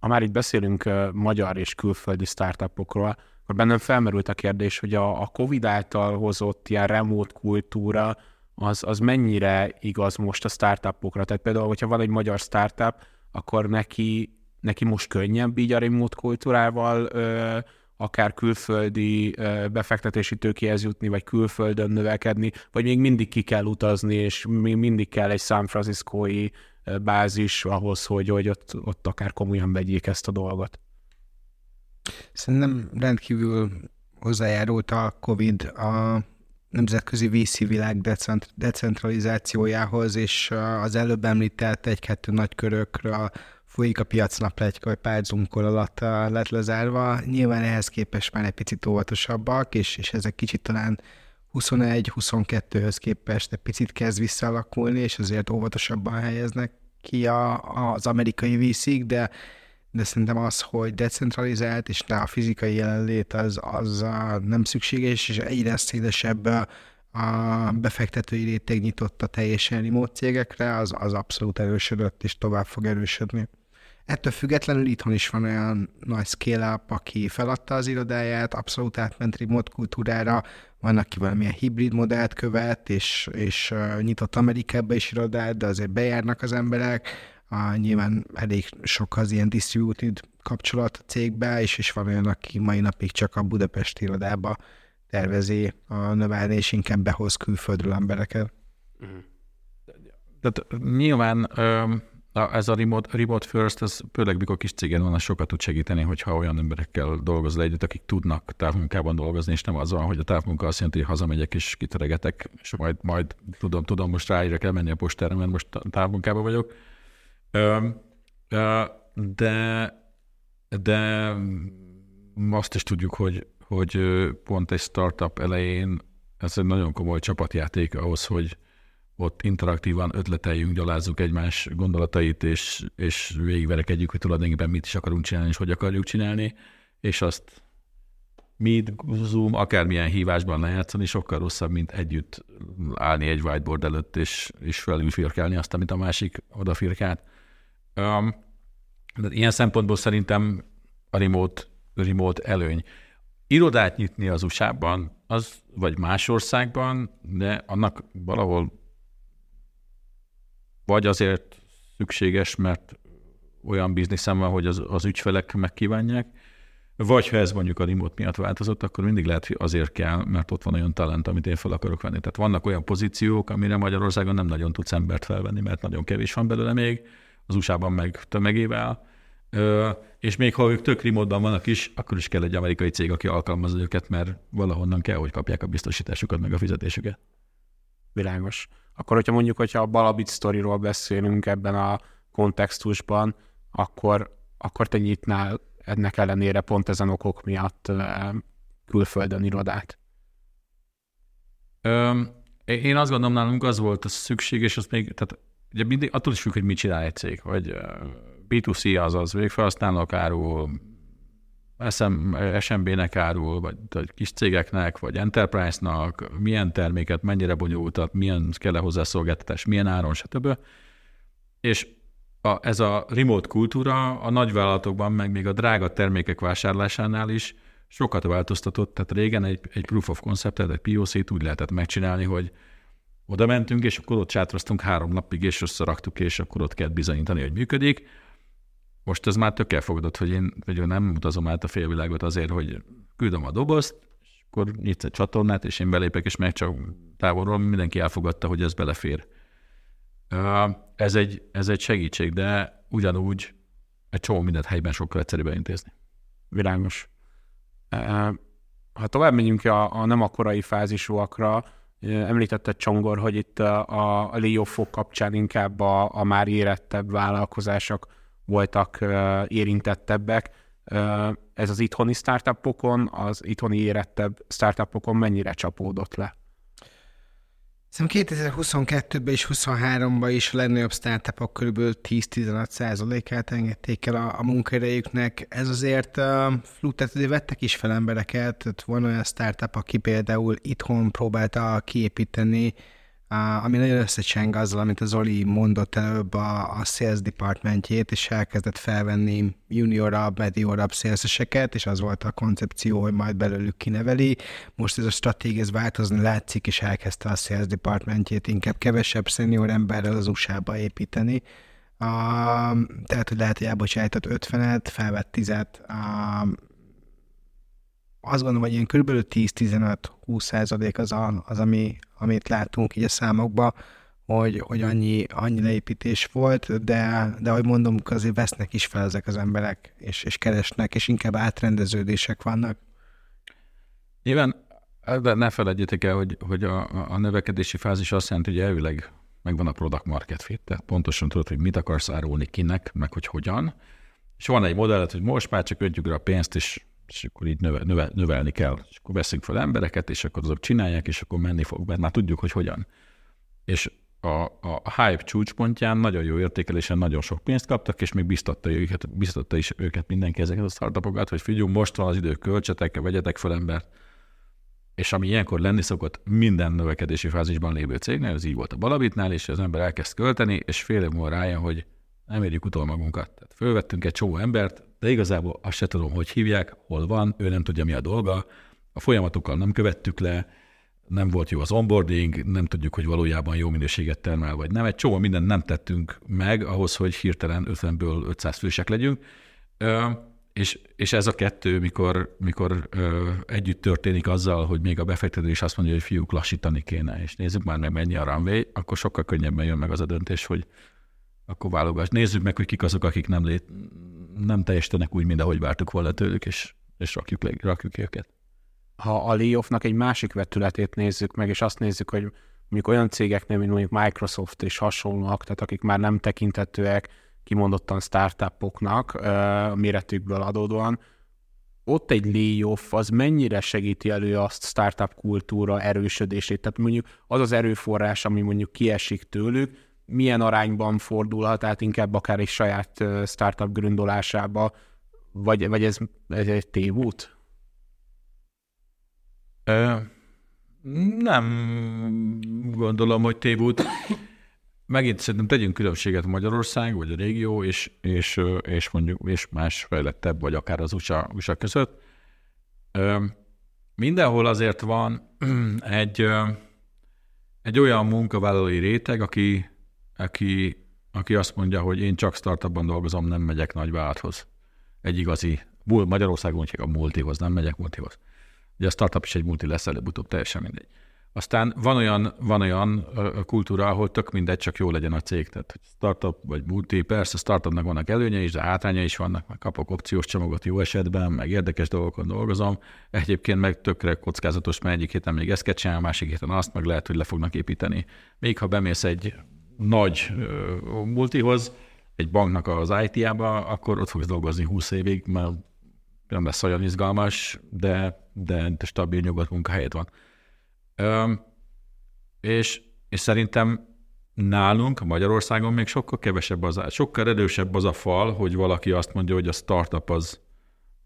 Ha már itt beszélünk magyar és külföldi startupokról, akkor bennem felmerült a kérdés, hogy a COVID által hozott ilyen remote kultúra, az, az mennyire igaz most a startupokra? Tehát például, hogyha van egy magyar startup, akkor neki, neki most könnyebb így a remote kultúrával ö, akár külföldi befektetési tőkéhez jutni, vagy külföldön növekedni, vagy még mindig ki kell utazni, és még mindig kell egy San Franciscoi bázis ahhoz, hogy, hogy ott, ott akár komolyan vegyék ezt a dolgot. Szerintem rendkívül hozzájárult a COVID a nemzetközi VC világ decent, decentralizációjához, és az előbb említett egy-kettő nagy körökről folyik a piacnap legyke, hogy pár zoomkor alatt lett lezárva. Nyilván ehhez képest már egy picit óvatosabbak, és, és ezek kicsit talán 21-22-höz képest egy picit kezd visszaalakulni, és azért óvatosabban helyeznek ki a, az amerikai vc de de szerintem az, hogy decentralizált, és ne a fizikai jelenlét az, az nem szükséges, és egyre szélesebb a befektetői réteg nyitott a teljesen remote cégekre, az, az abszolút erősödött, és tovább fog erősödni. Ettől függetlenül itthon is van olyan nagy scale-up, aki feladta az irodáját, abszolút átment remote kultúrára, van, aki valamilyen hibrid modellt követ, és, és nyitott Amerikába is irodát, de azért bejárnak az emberek, a, nyilván elég sok az ilyen distributed kapcsolat a cégbe, és is van olyan, aki mai napig csak a Budapesti irodába tervezi a növelni, és inkább behoz külföldről embereket. Tehát nyilván ez a remote, remote first, ez főleg mikor kis cégen van, az sokat tud segíteni, hogyha olyan emberekkel dolgozol együtt, akik tudnak távmunkában dolgozni, és nem az van, hogy a távmunka azt jelenti, hogy hazamegyek és kiteregetek, és majd, majd tudom, tudom, most ráírja kell menni a postára, mert most távmunkában vagyok. De, de azt is tudjuk, hogy, hogy pont egy startup elején ez egy nagyon komoly csapatjáték ahhoz, hogy ott interaktívan ötleteljünk, gyalázzuk egymás gondolatait, és, és végigverekedjük, hogy tulajdonképpen mit is akarunk csinálni, és hogy akarjuk csinálni, és azt Meet, Zoom, akármilyen hívásban lejátszani, sokkal rosszabb, mint együtt állni egy whiteboard előtt, és, és felülfirkálni azt, amit a másik odafirkált. Um, de ilyen szempontból szerintem a remote, remote előny. Irodát nyitni az USA-ban, az, vagy más országban, de annak valahol vagy azért szükséges, mert olyan bizniszem van, hogy az, az ügyfelek megkívánják, vagy ha ez mondjuk a remote miatt változott, akkor mindig lehet, hogy azért kell, mert ott van olyan talent, amit én fel akarok venni. Tehát vannak olyan pozíciók, amire Magyarországon nem nagyon tudsz embert felvenni, mert nagyon kevés van belőle még, az USA-ban meg tömegével, és még ha ők tök remote vannak is, akkor is kell egy amerikai cég, aki alkalmazza őket, mert valahonnan kell, hogy kapják a biztosításukat, meg a fizetésüket. Világos. Akkor, hogyha mondjuk, hogyha a Balabit sztoriról beszélünk ebben a kontextusban, akkor, akkor te nyitnál ennek ellenére pont ezen okok miatt külföldön irodát? Ö, én azt gondolom, nálunk az volt a szükség, és az még, tehát ugye mindig attól is függ, hogy mit csinál egy cég, hogy B2C, azaz végfelhasználók árul, SM, SMB-nek árul, vagy, vagy kis cégeknek, vagy enterprise-nak, milyen terméket, mennyire bonyolultat, milyen kell hozzá szolgáltatás, milyen áron, stb. És a, ez a remote kultúra a nagyvállalatokban, meg még a drága termékek vásárlásánál is sokat változtatott. Tehát régen egy, egy proof of concept, egy POC-t úgy lehetett megcsinálni, hogy oda mentünk, és akkor ott sátroztunk három napig, és összeraktuk, és akkor ott kell bizonyítani, hogy működik. Most ez már tök elfogadott, hogy én hogy nem utazom át a félvilágot azért, hogy küldöm a dobozt, és akkor nyitsz egy csatornát, és én belépek, és meg csak távolról mindenki elfogadta, hogy ez belefér. Ez egy, ez egy segítség, de ugyanúgy egy csomó mindent helyben sokkal egyszerűbb intézni. Világos. Ha tovább megyünk a, a nem akkorai fázisúakra, említette Csongor, hogy itt a, a layoffok kapcsán inkább a, a már érettebb vállalkozások voltak érintettebbek. Ez az itthoni startupokon, az itthoni érettebb startupokon mennyire csapódott le? Szerintem 2022-ben és 2023-ban is a legnagyobb startupok kb. 10-15 százalékát engedték el a, a munkaidejüknek. Ez azért uh, tehát azért vettek is fel embereket, tehát van olyan startup, aki például itthon próbálta kiépíteni ami nagyon összecseng azzal, amit az Zoli mondott előbb a, a sales departmentjét, és elkezdett felvenni juniorabb, mediorabb szélszeseket, és az volt a koncepció, hogy majd belőlük kineveli. Most ez a stratégia ez változni látszik, és elkezdte a sales departmentjét inkább kevesebb senior emberrel az USA-ba építeni. A, tehát, hogy lehet, hogy elbocsájtott 50-et, felvett 10-et, azt gondolom, hogy ilyen kb. 10-15-20 százalék az, a, az ami, amit látunk így a számokba, hogy, hogy annyi, annyi leépítés volt, de, de ahogy mondom, azért vesznek is fel ezek az emberek, és, és keresnek, és inkább átrendeződések vannak. Nyilván, de ne felejtjétek el, hogy, hogy a, a növekedési fázis azt jelenti, hogy elvileg megvan a product market fit, tehát pontosan tudod, hogy mit akarsz árulni kinek, meg hogy hogyan, és van egy modellet, hogy most már csak öntjük rá a pénzt, és és akkor így növe, növe, növelni kell. És akkor veszünk fel embereket, és akkor azok csinálják, és akkor menni fog, mert már tudjuk, hogy hogyan. És a, a hype csúcspontján nagyon jó értékelésen nagyon sok pénzt kaptak, és még biztatta, őket, biztatta is őket mindenki ezeket a startupokat, hogy figyelj, most van az idő, költsetek, vegyetek fel embert. És ami ilyenkor lenni szokott minden növekedési fázisban lévő cégnél, ez így volt a Balabitnál, és az ember elkezd költeni, és fél év múlva rájön, hogy nem érjük utol magunkat. Tehát fölvettünk egy csomó embert, de igazából azt se tudom, hogy hívják, hol van, ő nem tudja, mi a dolga, a folyamatokkal nem követtük le, nem volt jó az onboarding, nem tudjuk, hogy valójában jó minőséget termel, vagy nem. Egy csomó mindent nem tettünk meg ahhoz, hogy hirtelen 50-ből 500 fősek legyünk. És, és ez a kettő, mikor, mikor ö, együtt történik azzal, hogy még a befektető is azt mondja, hogy fiúk, lassítani kéne, és nézzük már meg, mennyi a runway, akkor sokkal könnyebben jön meg az a döntés, hogy akkor válogass. Nézzük meg, hogy kik azok, akik nem, lét, nem teljesítenek úgy, mint ahogy vártuk volna tőlük, és, és rakjuk, le, rakjuk őket. Ha a layoffnak egy másik vetületét nézzük meg, és azt nézzük, hogy mondjuk olyan cégeknél, mint mondjuk Microsoft és hasonlóak, tehát akik már nem tekintetőek kimondottan startupoknak méretükből adódóan, ott egy layoff az mennyire segíti elő azt startup kultúra erősödését? Tehát mondjuk az az erőforrás, ami mondjuk kiesik tőlük, milyen arányban fordulhat át inkább akár egy saját startup gründolásába, vagy, vagy ez, ez egy tévút? Ö, nem gondolom, hogy tévút. Megint szerintem tegyünk különbséget Magyarország, vagy a régió, és, és, és mondjuk és más fejlettebb, vagy akár az USA, USA között. Ö, mindenhol azért van [clears throat] egy, egy olyan munkavállalói réteg, aki aki, aki azt mondja, hogy én csak startupban dolgozom, nem megyek nagyvállalathoz. Egy igazi, Magyarországon mondjuk a multihoz, nem megyek multihoz. Ugye a startup is egy multi lesz előbb-utóbb, teljesen mindegy. Aztán van olyan, van olyan kultúra, ahol tök mindegy, csak jó legyen a cég. Tehát hogy startup vagy multi, persze startupnak vannak előnyei is, de hátránya is vannak, meg kapok opciós csomagot jó esetben, meg érdekes dolgokon dolgozom. Egyébként meg tökre kockázatos, mert egyik héten még ezt kell csinálni, másik héten azt, meg lehet, hogy le fognak építeni. Még ha bemész egy nagy multihoz, egy banknak az IT-jába, akkor ott fogsz dolgozni 20 évig, mert nem lesz olyan izgalmas, de, de stabil nyugodt munkahelyed van. Üm, és, és szerintem nálunk Magyarországon még sokkal kevesebb az, sokkal erősebb az a fal, hogy valaki azt mondja, hogy a startup az,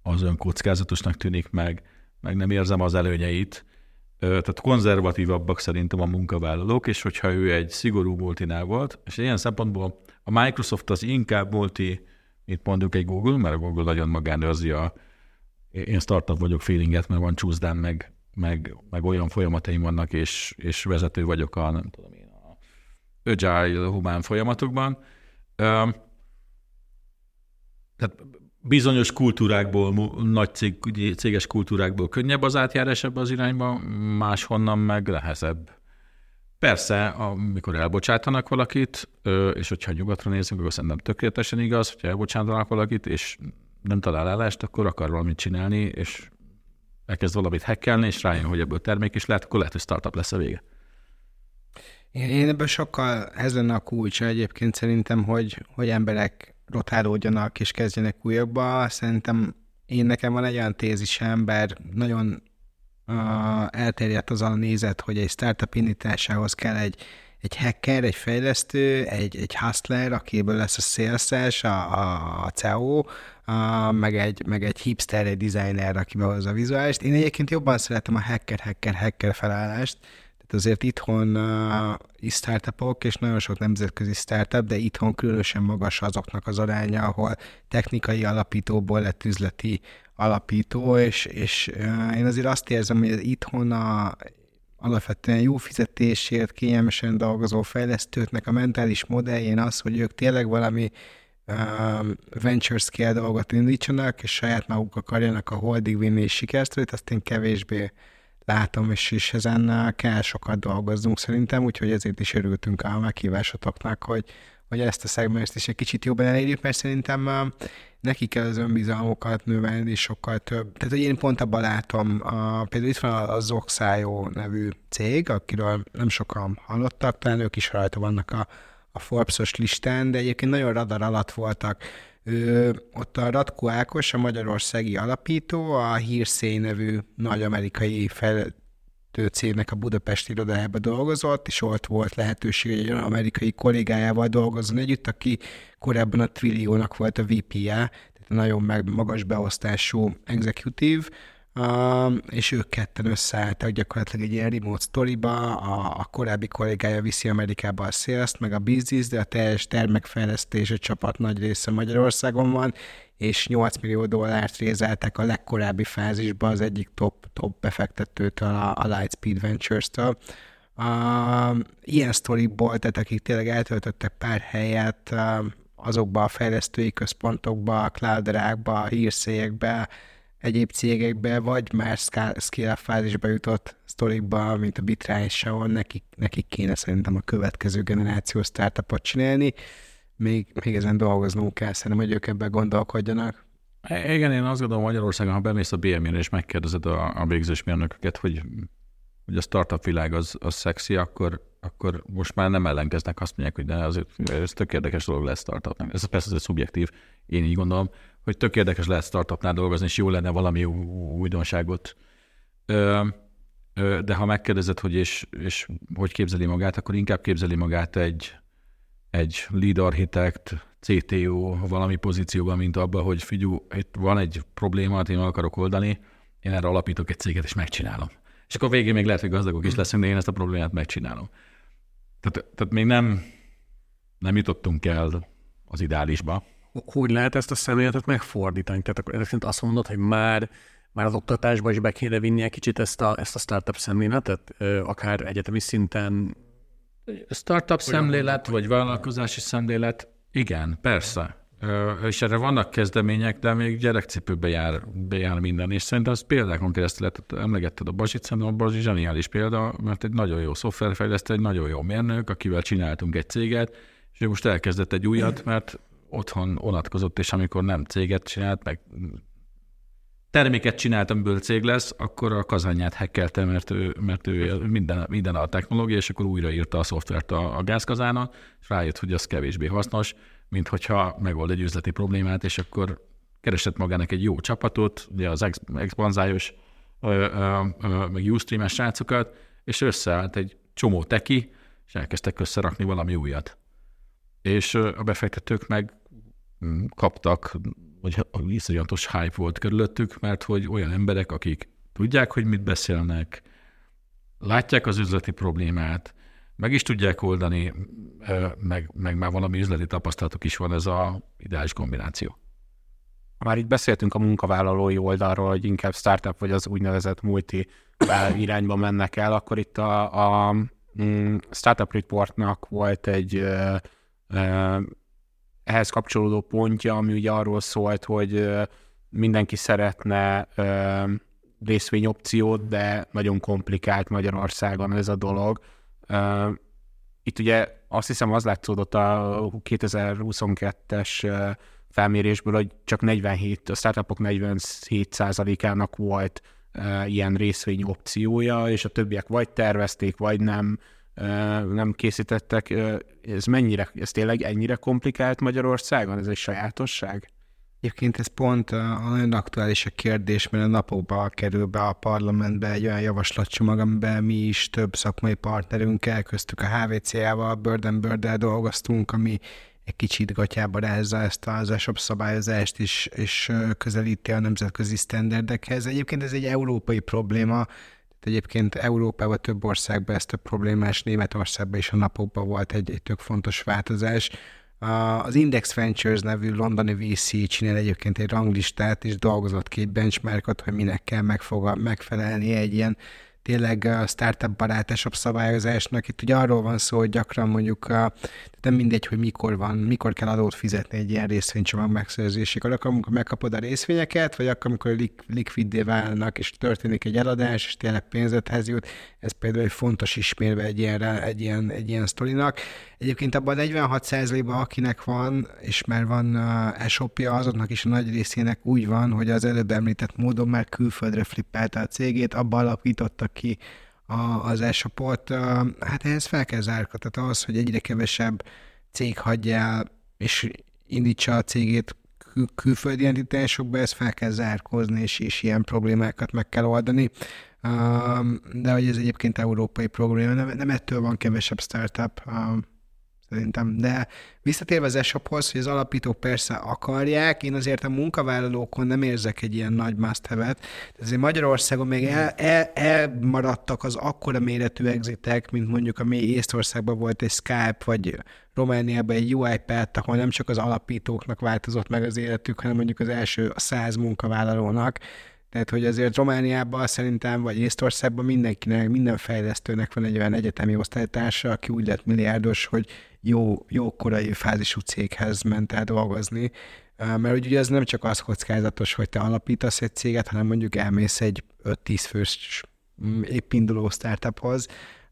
az önkockázatosnak tűnik meg, meg nem érzem az előnyeit. Tehát konzervatívabbak szerintem a munkavállalók, és hogyha ő egy szigorú multinál volt, és ilyen szempontból a Microsoft az inkább multi, mint mondjuk egy Google, mert a Google nagyon magánőrzi a én startup vagyok feelinget, mert van csúszdán, meg, meg, meg olyan folyamataim vannak, és, és vezető vagyok a, nem tudom én, a agile humán folyamatokban. Tehát bizonyos kultúrákból, nagy cég, céges kultúrákból könnyebb az átjárás ebbe az irányba, máshonnan meg nehezebb. Persze, amikor elbocsátanak valakit, és hogyha nyugatra nézünk, akkor szerintem tökéletesen igaz, hogyha elbocsátanak valakit, és nem talál állást, akkor akar valamit csinálni, és elkezd valamit hackelni, és rájön, hogy ebből termék is lehet, akkor lehet, hogy startup lesz a vége. Én ebből sokkal, ez lenne a kulcsa egyébként szerintem, hogy, hogy emberek rotálódjanak és kezdjenek újabba. Szerintem én nekem van egy olyan tézisem, bár nagyon uh, elterjedt az a nézet, hogy egy startup indításához kell egy, egy hacker, egy fejlesztő, egy, egy hustler, akiből lesz a szélszes, a, a, a CEO, a, meg, egy, meg egy hipster, egy designer, aki behozza a vizuális. Én egyébként jobban szeretem a hacker, hacker, hacker felállást, azért itthon uh, startupok, és nagyon sok nemzetközi startup, de itthon különösen magas azoknak az aránya, ahol technikai alapítóból lett üzleti alapító, és, és uh, én azért azt érzem, hogy itthon a alapvetően jó fizetésért, kényelmesen dolgozó fejlesztőknek a mentális modelljén az, hogy ők tényleg valami uh, venture scale dolgot indítsanak, és saját maguk akarjanak a holdig vinni és sikersztorit, azt én kevésbé látom, és, és ezen kell sokat dolgoznunk szerintem, úgyhogy ezért is örültünk a meghívásotoknak, hogy, hogy ezt a szegmest is egy kicsit jobban elérjük, mert szerintem uh, neki kell az önbizalmukat növelni sokkal több. Tehát, hogy én pont abban látom, a, például itt van a Zoxájó nevű cég, akiről nem sokan hallottak, talán ők is rajta vannak a, a Forbes-os listán, de egyébként nagyon radar alatt voltak. Ő, ott a Ratko Ákos, a magyarországi alapító, a Hírszély nevű nagy amerikai fejlesztő cégnek a Budapesti irodájába dolgozott, és ott volt lehetőség, egy olyan amerikai kollégájával dolgozzon együtt, aki korábban a Twilio-nak volt a VP-je, tehát nagyon meg, magas beosztású executive, És ők ketten összeálltak gyakorlatilag egy ilyen remote storyba, a, a korábbi kollégája viszi Amerikába a sales meg a business, de a teljes termékfejlesztés a csapat nagy része Magyarországon van, és 8 millió dollárt rézeltek a legkorábbi fázisban az egyik top, top befektetőtől, a, a Lightspeed Ventures-től. Uh, ilyen sztoriból, tehát akik tényleg eltöltöttek pár helyet uh, azokba a fejlesztői központokba, a clouderákba, a hírszélyekbe, egyéb cégekbe, vagy már scale fázisba jutott sztorikba, mint a Bitrás, ahol nekik, nekik kéne szerintem a következő generáció startupot csinálni. Még, még ezen dolgoznunk kell, szerintem, hogy ők ebben gondolkodjanak. Igen, én azt gondolom Magyarországon, ha bemész a BMI-re és megkérdezed a, a végzős mérnököket, hogy, hogy a startup világ az, az szexi, akkor, akkor most már nem ellenkeznek, azt mondják, hogy de azért ez tök érdekes dolog lesz startupnak. Ez persze ez szubjektív, én így gondolom, hogy tök érdekes lehet startupnál dolgozni, és jó lenne valami újdonságot. De ha megkérdezed, hogy és, és hogy képzeli magát, akkor inkább képzeli magát egy, egy lead architect, CTO valami pozícióban, mint abban, hogy figyú, itt van egy probléma, én meg akarok oldani, én erre alapítok egy céget, és megcsinálom. És akkor végén még lehet, hogy gazdagok is leszünk, de én ezt a problémát megcsinálom. Tehát, tehát még nem, nem jutottunk el az ideálisba. Hogy lehet ezt a szemléletet megfordítani? Tehát akkor ezek azt mondod, hogy már már az oktatásba is be kéne vinni egy kicsit ezt a, ezt a startup szemléletet, akár egyetemi szinten? Startup szemlélet, vagy vállalkozási szemlélet, igen, persze. és erre vannak kezdemények, de még gyerekcipőbe jár, bejár minden, és szerintem az példákon keresztül lehet, emlegetted a Bazsit, szerintem a Bazsi zseniális példa, mert egy nagyon jó szoftverfejlesztő, egy nagyon jó mérnök, akivel csináltunk egy céget, és ő most elkezdett egy újat, mert otthon onatkozott, és amikor nem céget csinált, meg terméket csinált, amiből cég lesz, akkor a kazányát hekkelte, mert ő, mert ő minden, minden a technológia, és akkor újraírta a szoftvert a, a gázkazánon, és rájött, hogy az kevésbé hasznos, mint hogyha megold egy üzleti problémát, és akkor keresett magának egy jó csapatot, ugye az expanzájos, meg Ustream-es srácokat, és összeállt egy csomó teki, és elkezdtek összerakni valami újat. És a befektetők meg kaptak, vagy iszonyatos hype volt körülöttük, mert hogy olyan emberek, akik tudják, hogy mit beszélnek, látják az üzleti problémát, meg is tudják oldani, meg, meg már valami üzleti tapasztalatok is van, ez a ideális kombináció. Már itt beszéltünk a munkavállalói oldalról, hogy inkább startup vagy az úgynevezett multi irányba mennek el, akkor itt a, a mm, Startup Reportnak volt egy ehhez kapcsolódó pontja, ami ugye arról szólt, hogy mindenki szeretne részvényopciót, de nagyon komplikált Magyarországon ez a dolog. Itt ugye azt hiszem az látszódott a 2022-es felmérésből, hogy csak 47, a startupok 47%-ának volt ilyen részvény opciója, és a többiek vagy tervezték, vagy nem, nem készítettek. Ez mennyire, ez tényleg ennyire komplikált Magyarországon? Ez egy sajátosság? Egyébként ez pont nagyon aktuális a kérdés, mert a napokban kerül be a parlamentbe egy olyan javaslatcsomag, amiben mi is több szakmai partnerünkkel, köztük a HVC-jával, Burden Bird dolgoztunk, ami egy kicsit gatyába rázza ezt az ESOP szabályozást, és, és közelíti a nemzetközi sztenderdekhez. Egyébként ez egy európai probléma, Egyébként Európában több országban ez több problémás, Németországban is a napokban volt egy, egy tök fontos változás. Az Index Ventures nevű londoni VC csinál egyébként egy ranglistát, és dolgozott ki egy benchmarkot, hogy minek kell megfelelni egy ilyen tényleg a startup barátasabb szabályozásnak. Itt ugye arról van szó, hogy gyakran mondjuk a, nem mindegy, hogy mikor van, mikor kell adót fizetni egy ilyen részvénycsomag megszerzésekor. Akkor, amikor megkapod a részvényeket, vagy akkor, amikor lik- likviddé válnak, és történik egy eladás, és tényleg pénzethez jut. Ez például egy fontos ismérve egy ilyen, egy ilyen, egy ilyen sztorinak. Egyébként abban a 46%-ban, akinek van, és már van uh, esopja, azoknak is a nagy részének úgy van, hogy az előbb említett módon már külföldre flippelte a cégét, abban alapítottak ki a, az esopot. Uh, hát ehhez fel kell zárkatni az, hogy egyre kevesebb cég hagyja el, és indítsa a cégét kül- külföldi entitásokba, ezt fel kell zárkózni, és, és ilyen problémákat meg kell oldani. De hogy ez egyébként európai probléma, nem, nem ettől van kevesebb startup. Szerintem. De visszatérve az esophoz, hogy az alapítók persze akarják, én azért a munkavállalókon nem érzek egy ilyen nagy must have Ezért Magyarországon még el, el, elmaradtak az akkora méretű exitek, mint mondjuk ami Észtországban volt egy Skype, vagy Romániában egy UiPath, ahol nem csak az alapítóknak változott meg az életük, hanem mondjuk az első száz munkavállalónak. Tehát, hogy azért Romániában szerintem, vagy Észtországban mindenkinek, minden fejlesztőnek van egy olyan egyetemi osztálytársa, aki úgy lett milliárdos, hogy jó, jó korai fázisú céghez ment el dolgozni, mert ugye ez nem csak az kockázatos, hogy te alapítasz egy céget, hanem mondjuk elmész egy 5-10 fős mm, épp induló startuphoz,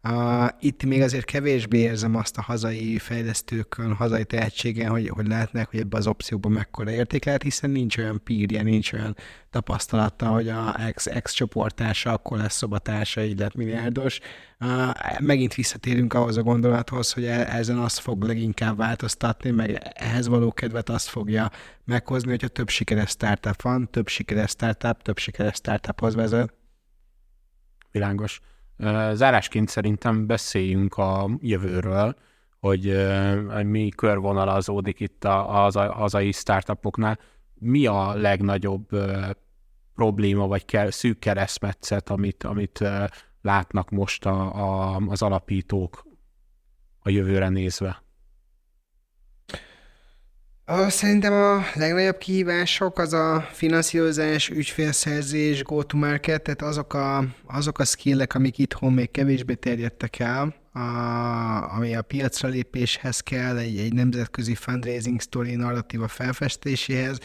Uh, itt még azért kevésbé érzem azt a hazai fejlesztőkön, hazai tehetségen, hogy, hogy lehetnek, hogy ebbe az opcióban mekkora érték lehet, hiszen nincs olyan pírje, nincs olyan tapasztalata, hogy a ex, ex csoportása, akkor lesz szobatársa, így lett milliárdos. Uh, megint visszatérünk ahhoz a gondolathoz, hogy e, ezen azt fog leginkább változtatni, meg ehhez való kedvet azt fogja meghozni, hogyha több sikeres startup van, több sikeres startup, több sikeres startuphoz vezet. Világos. Zárásként szerintem beszéljünk a jövőről, hogy mi körvonalazódik itt a, hazai startupoknál. Mi a legnagyobb probléma, vagy kell, szűk keresztmetszet, amit, amit látnak most a, a, az alapítók a jövőre nézve? Szerintem a legnagyobb kihívások az a finanszírozás, ügyfélszerzés, go-to-market, tehát azok a, azok a skillek, amik itthon még kevésbé terjedtek el, a, ami a piacra lépéshez kell, egy, egy nemzetközi fundraising story narratíva felfestéséhez,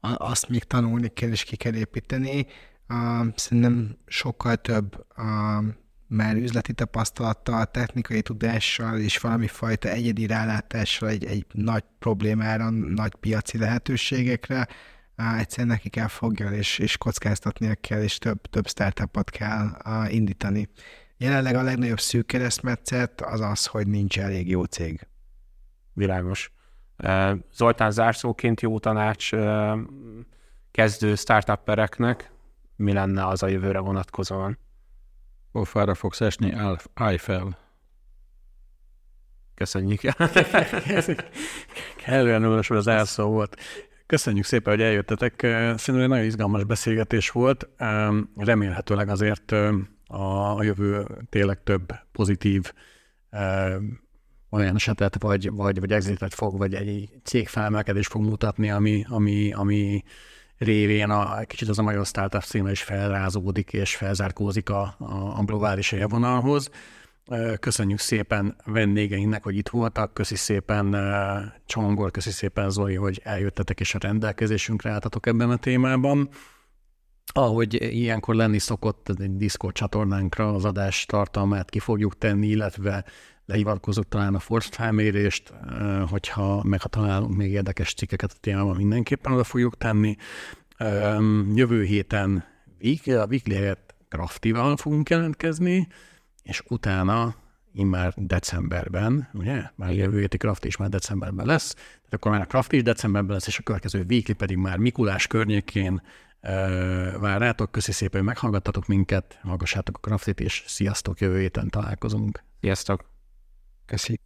azt még tanulni kell és ki kell építeni. Uh, szerintem sokkal több uh, már üzleti tapasztalattal, technikai tudással és valami fajta egyedi rálátással egy, egy nagy problémára, nagy piaci lehetőségekre, uh, egyszerűen neki kell fogja és, és kockáztatnia kell, és több, több startupot kell uh, indítani. Jelenleg a legnagyobb szűk keresztmetszet az az, hogy nincs elég jó cég. Világos. Zoltán zárszóként jó tanács kezdő startuppereknek, mi lenne az a jövőre vonatkozóan? Pofára fogsz esni, állj fel. Köszönjük. Kellően ülös az elszó volt. Köszönjük szépen, hogy eljöttetek. Szerintem egy nagyon izgalmas beszélgetés volt. Remélhetőleg azért a jövő tényleg több pozitív olyan esetet, vagy, vagy, vagy exitet fog, vagy egy cég fog mutatni, ami, ami, ami révén a, kicsit az a magyar startup színe is felrázódik és felzárkózik a, a, a globális élvonalhoz. Köszönjük szépen vendégeinknek, hogy itt voltak, köszi szépen Csongor, köszi szépen Zoli, hogy eljöttetek és a rendelkezésünkre álltatok ebben a témában. Ahogy ilyenkor lenni szokott, egy Discord csatornánkra az adás tartalmát ki fogjuk tenni, illetve lehivatkozok talán a Force felmérést, hogyha meg ha találunk még érdekes cikkeket a témában, mindenképpen oda fogjuk tenni. Jövő héten a Weekly helyett Craftival fogunk jelentkezni, és utána immár decemberben, ugye? Már jövő héti Craft is már decemberben lesz, tehát akkor már a Craft is decemberben lesz, és a következő Weekly pedig már Mikulás környékén vár rátok. Köszi szépen, hogy meghallgattatok minket, hallgassátok a Craftit, és sziasztok, jövő héten találkozunk. Sziasztok! Köszi.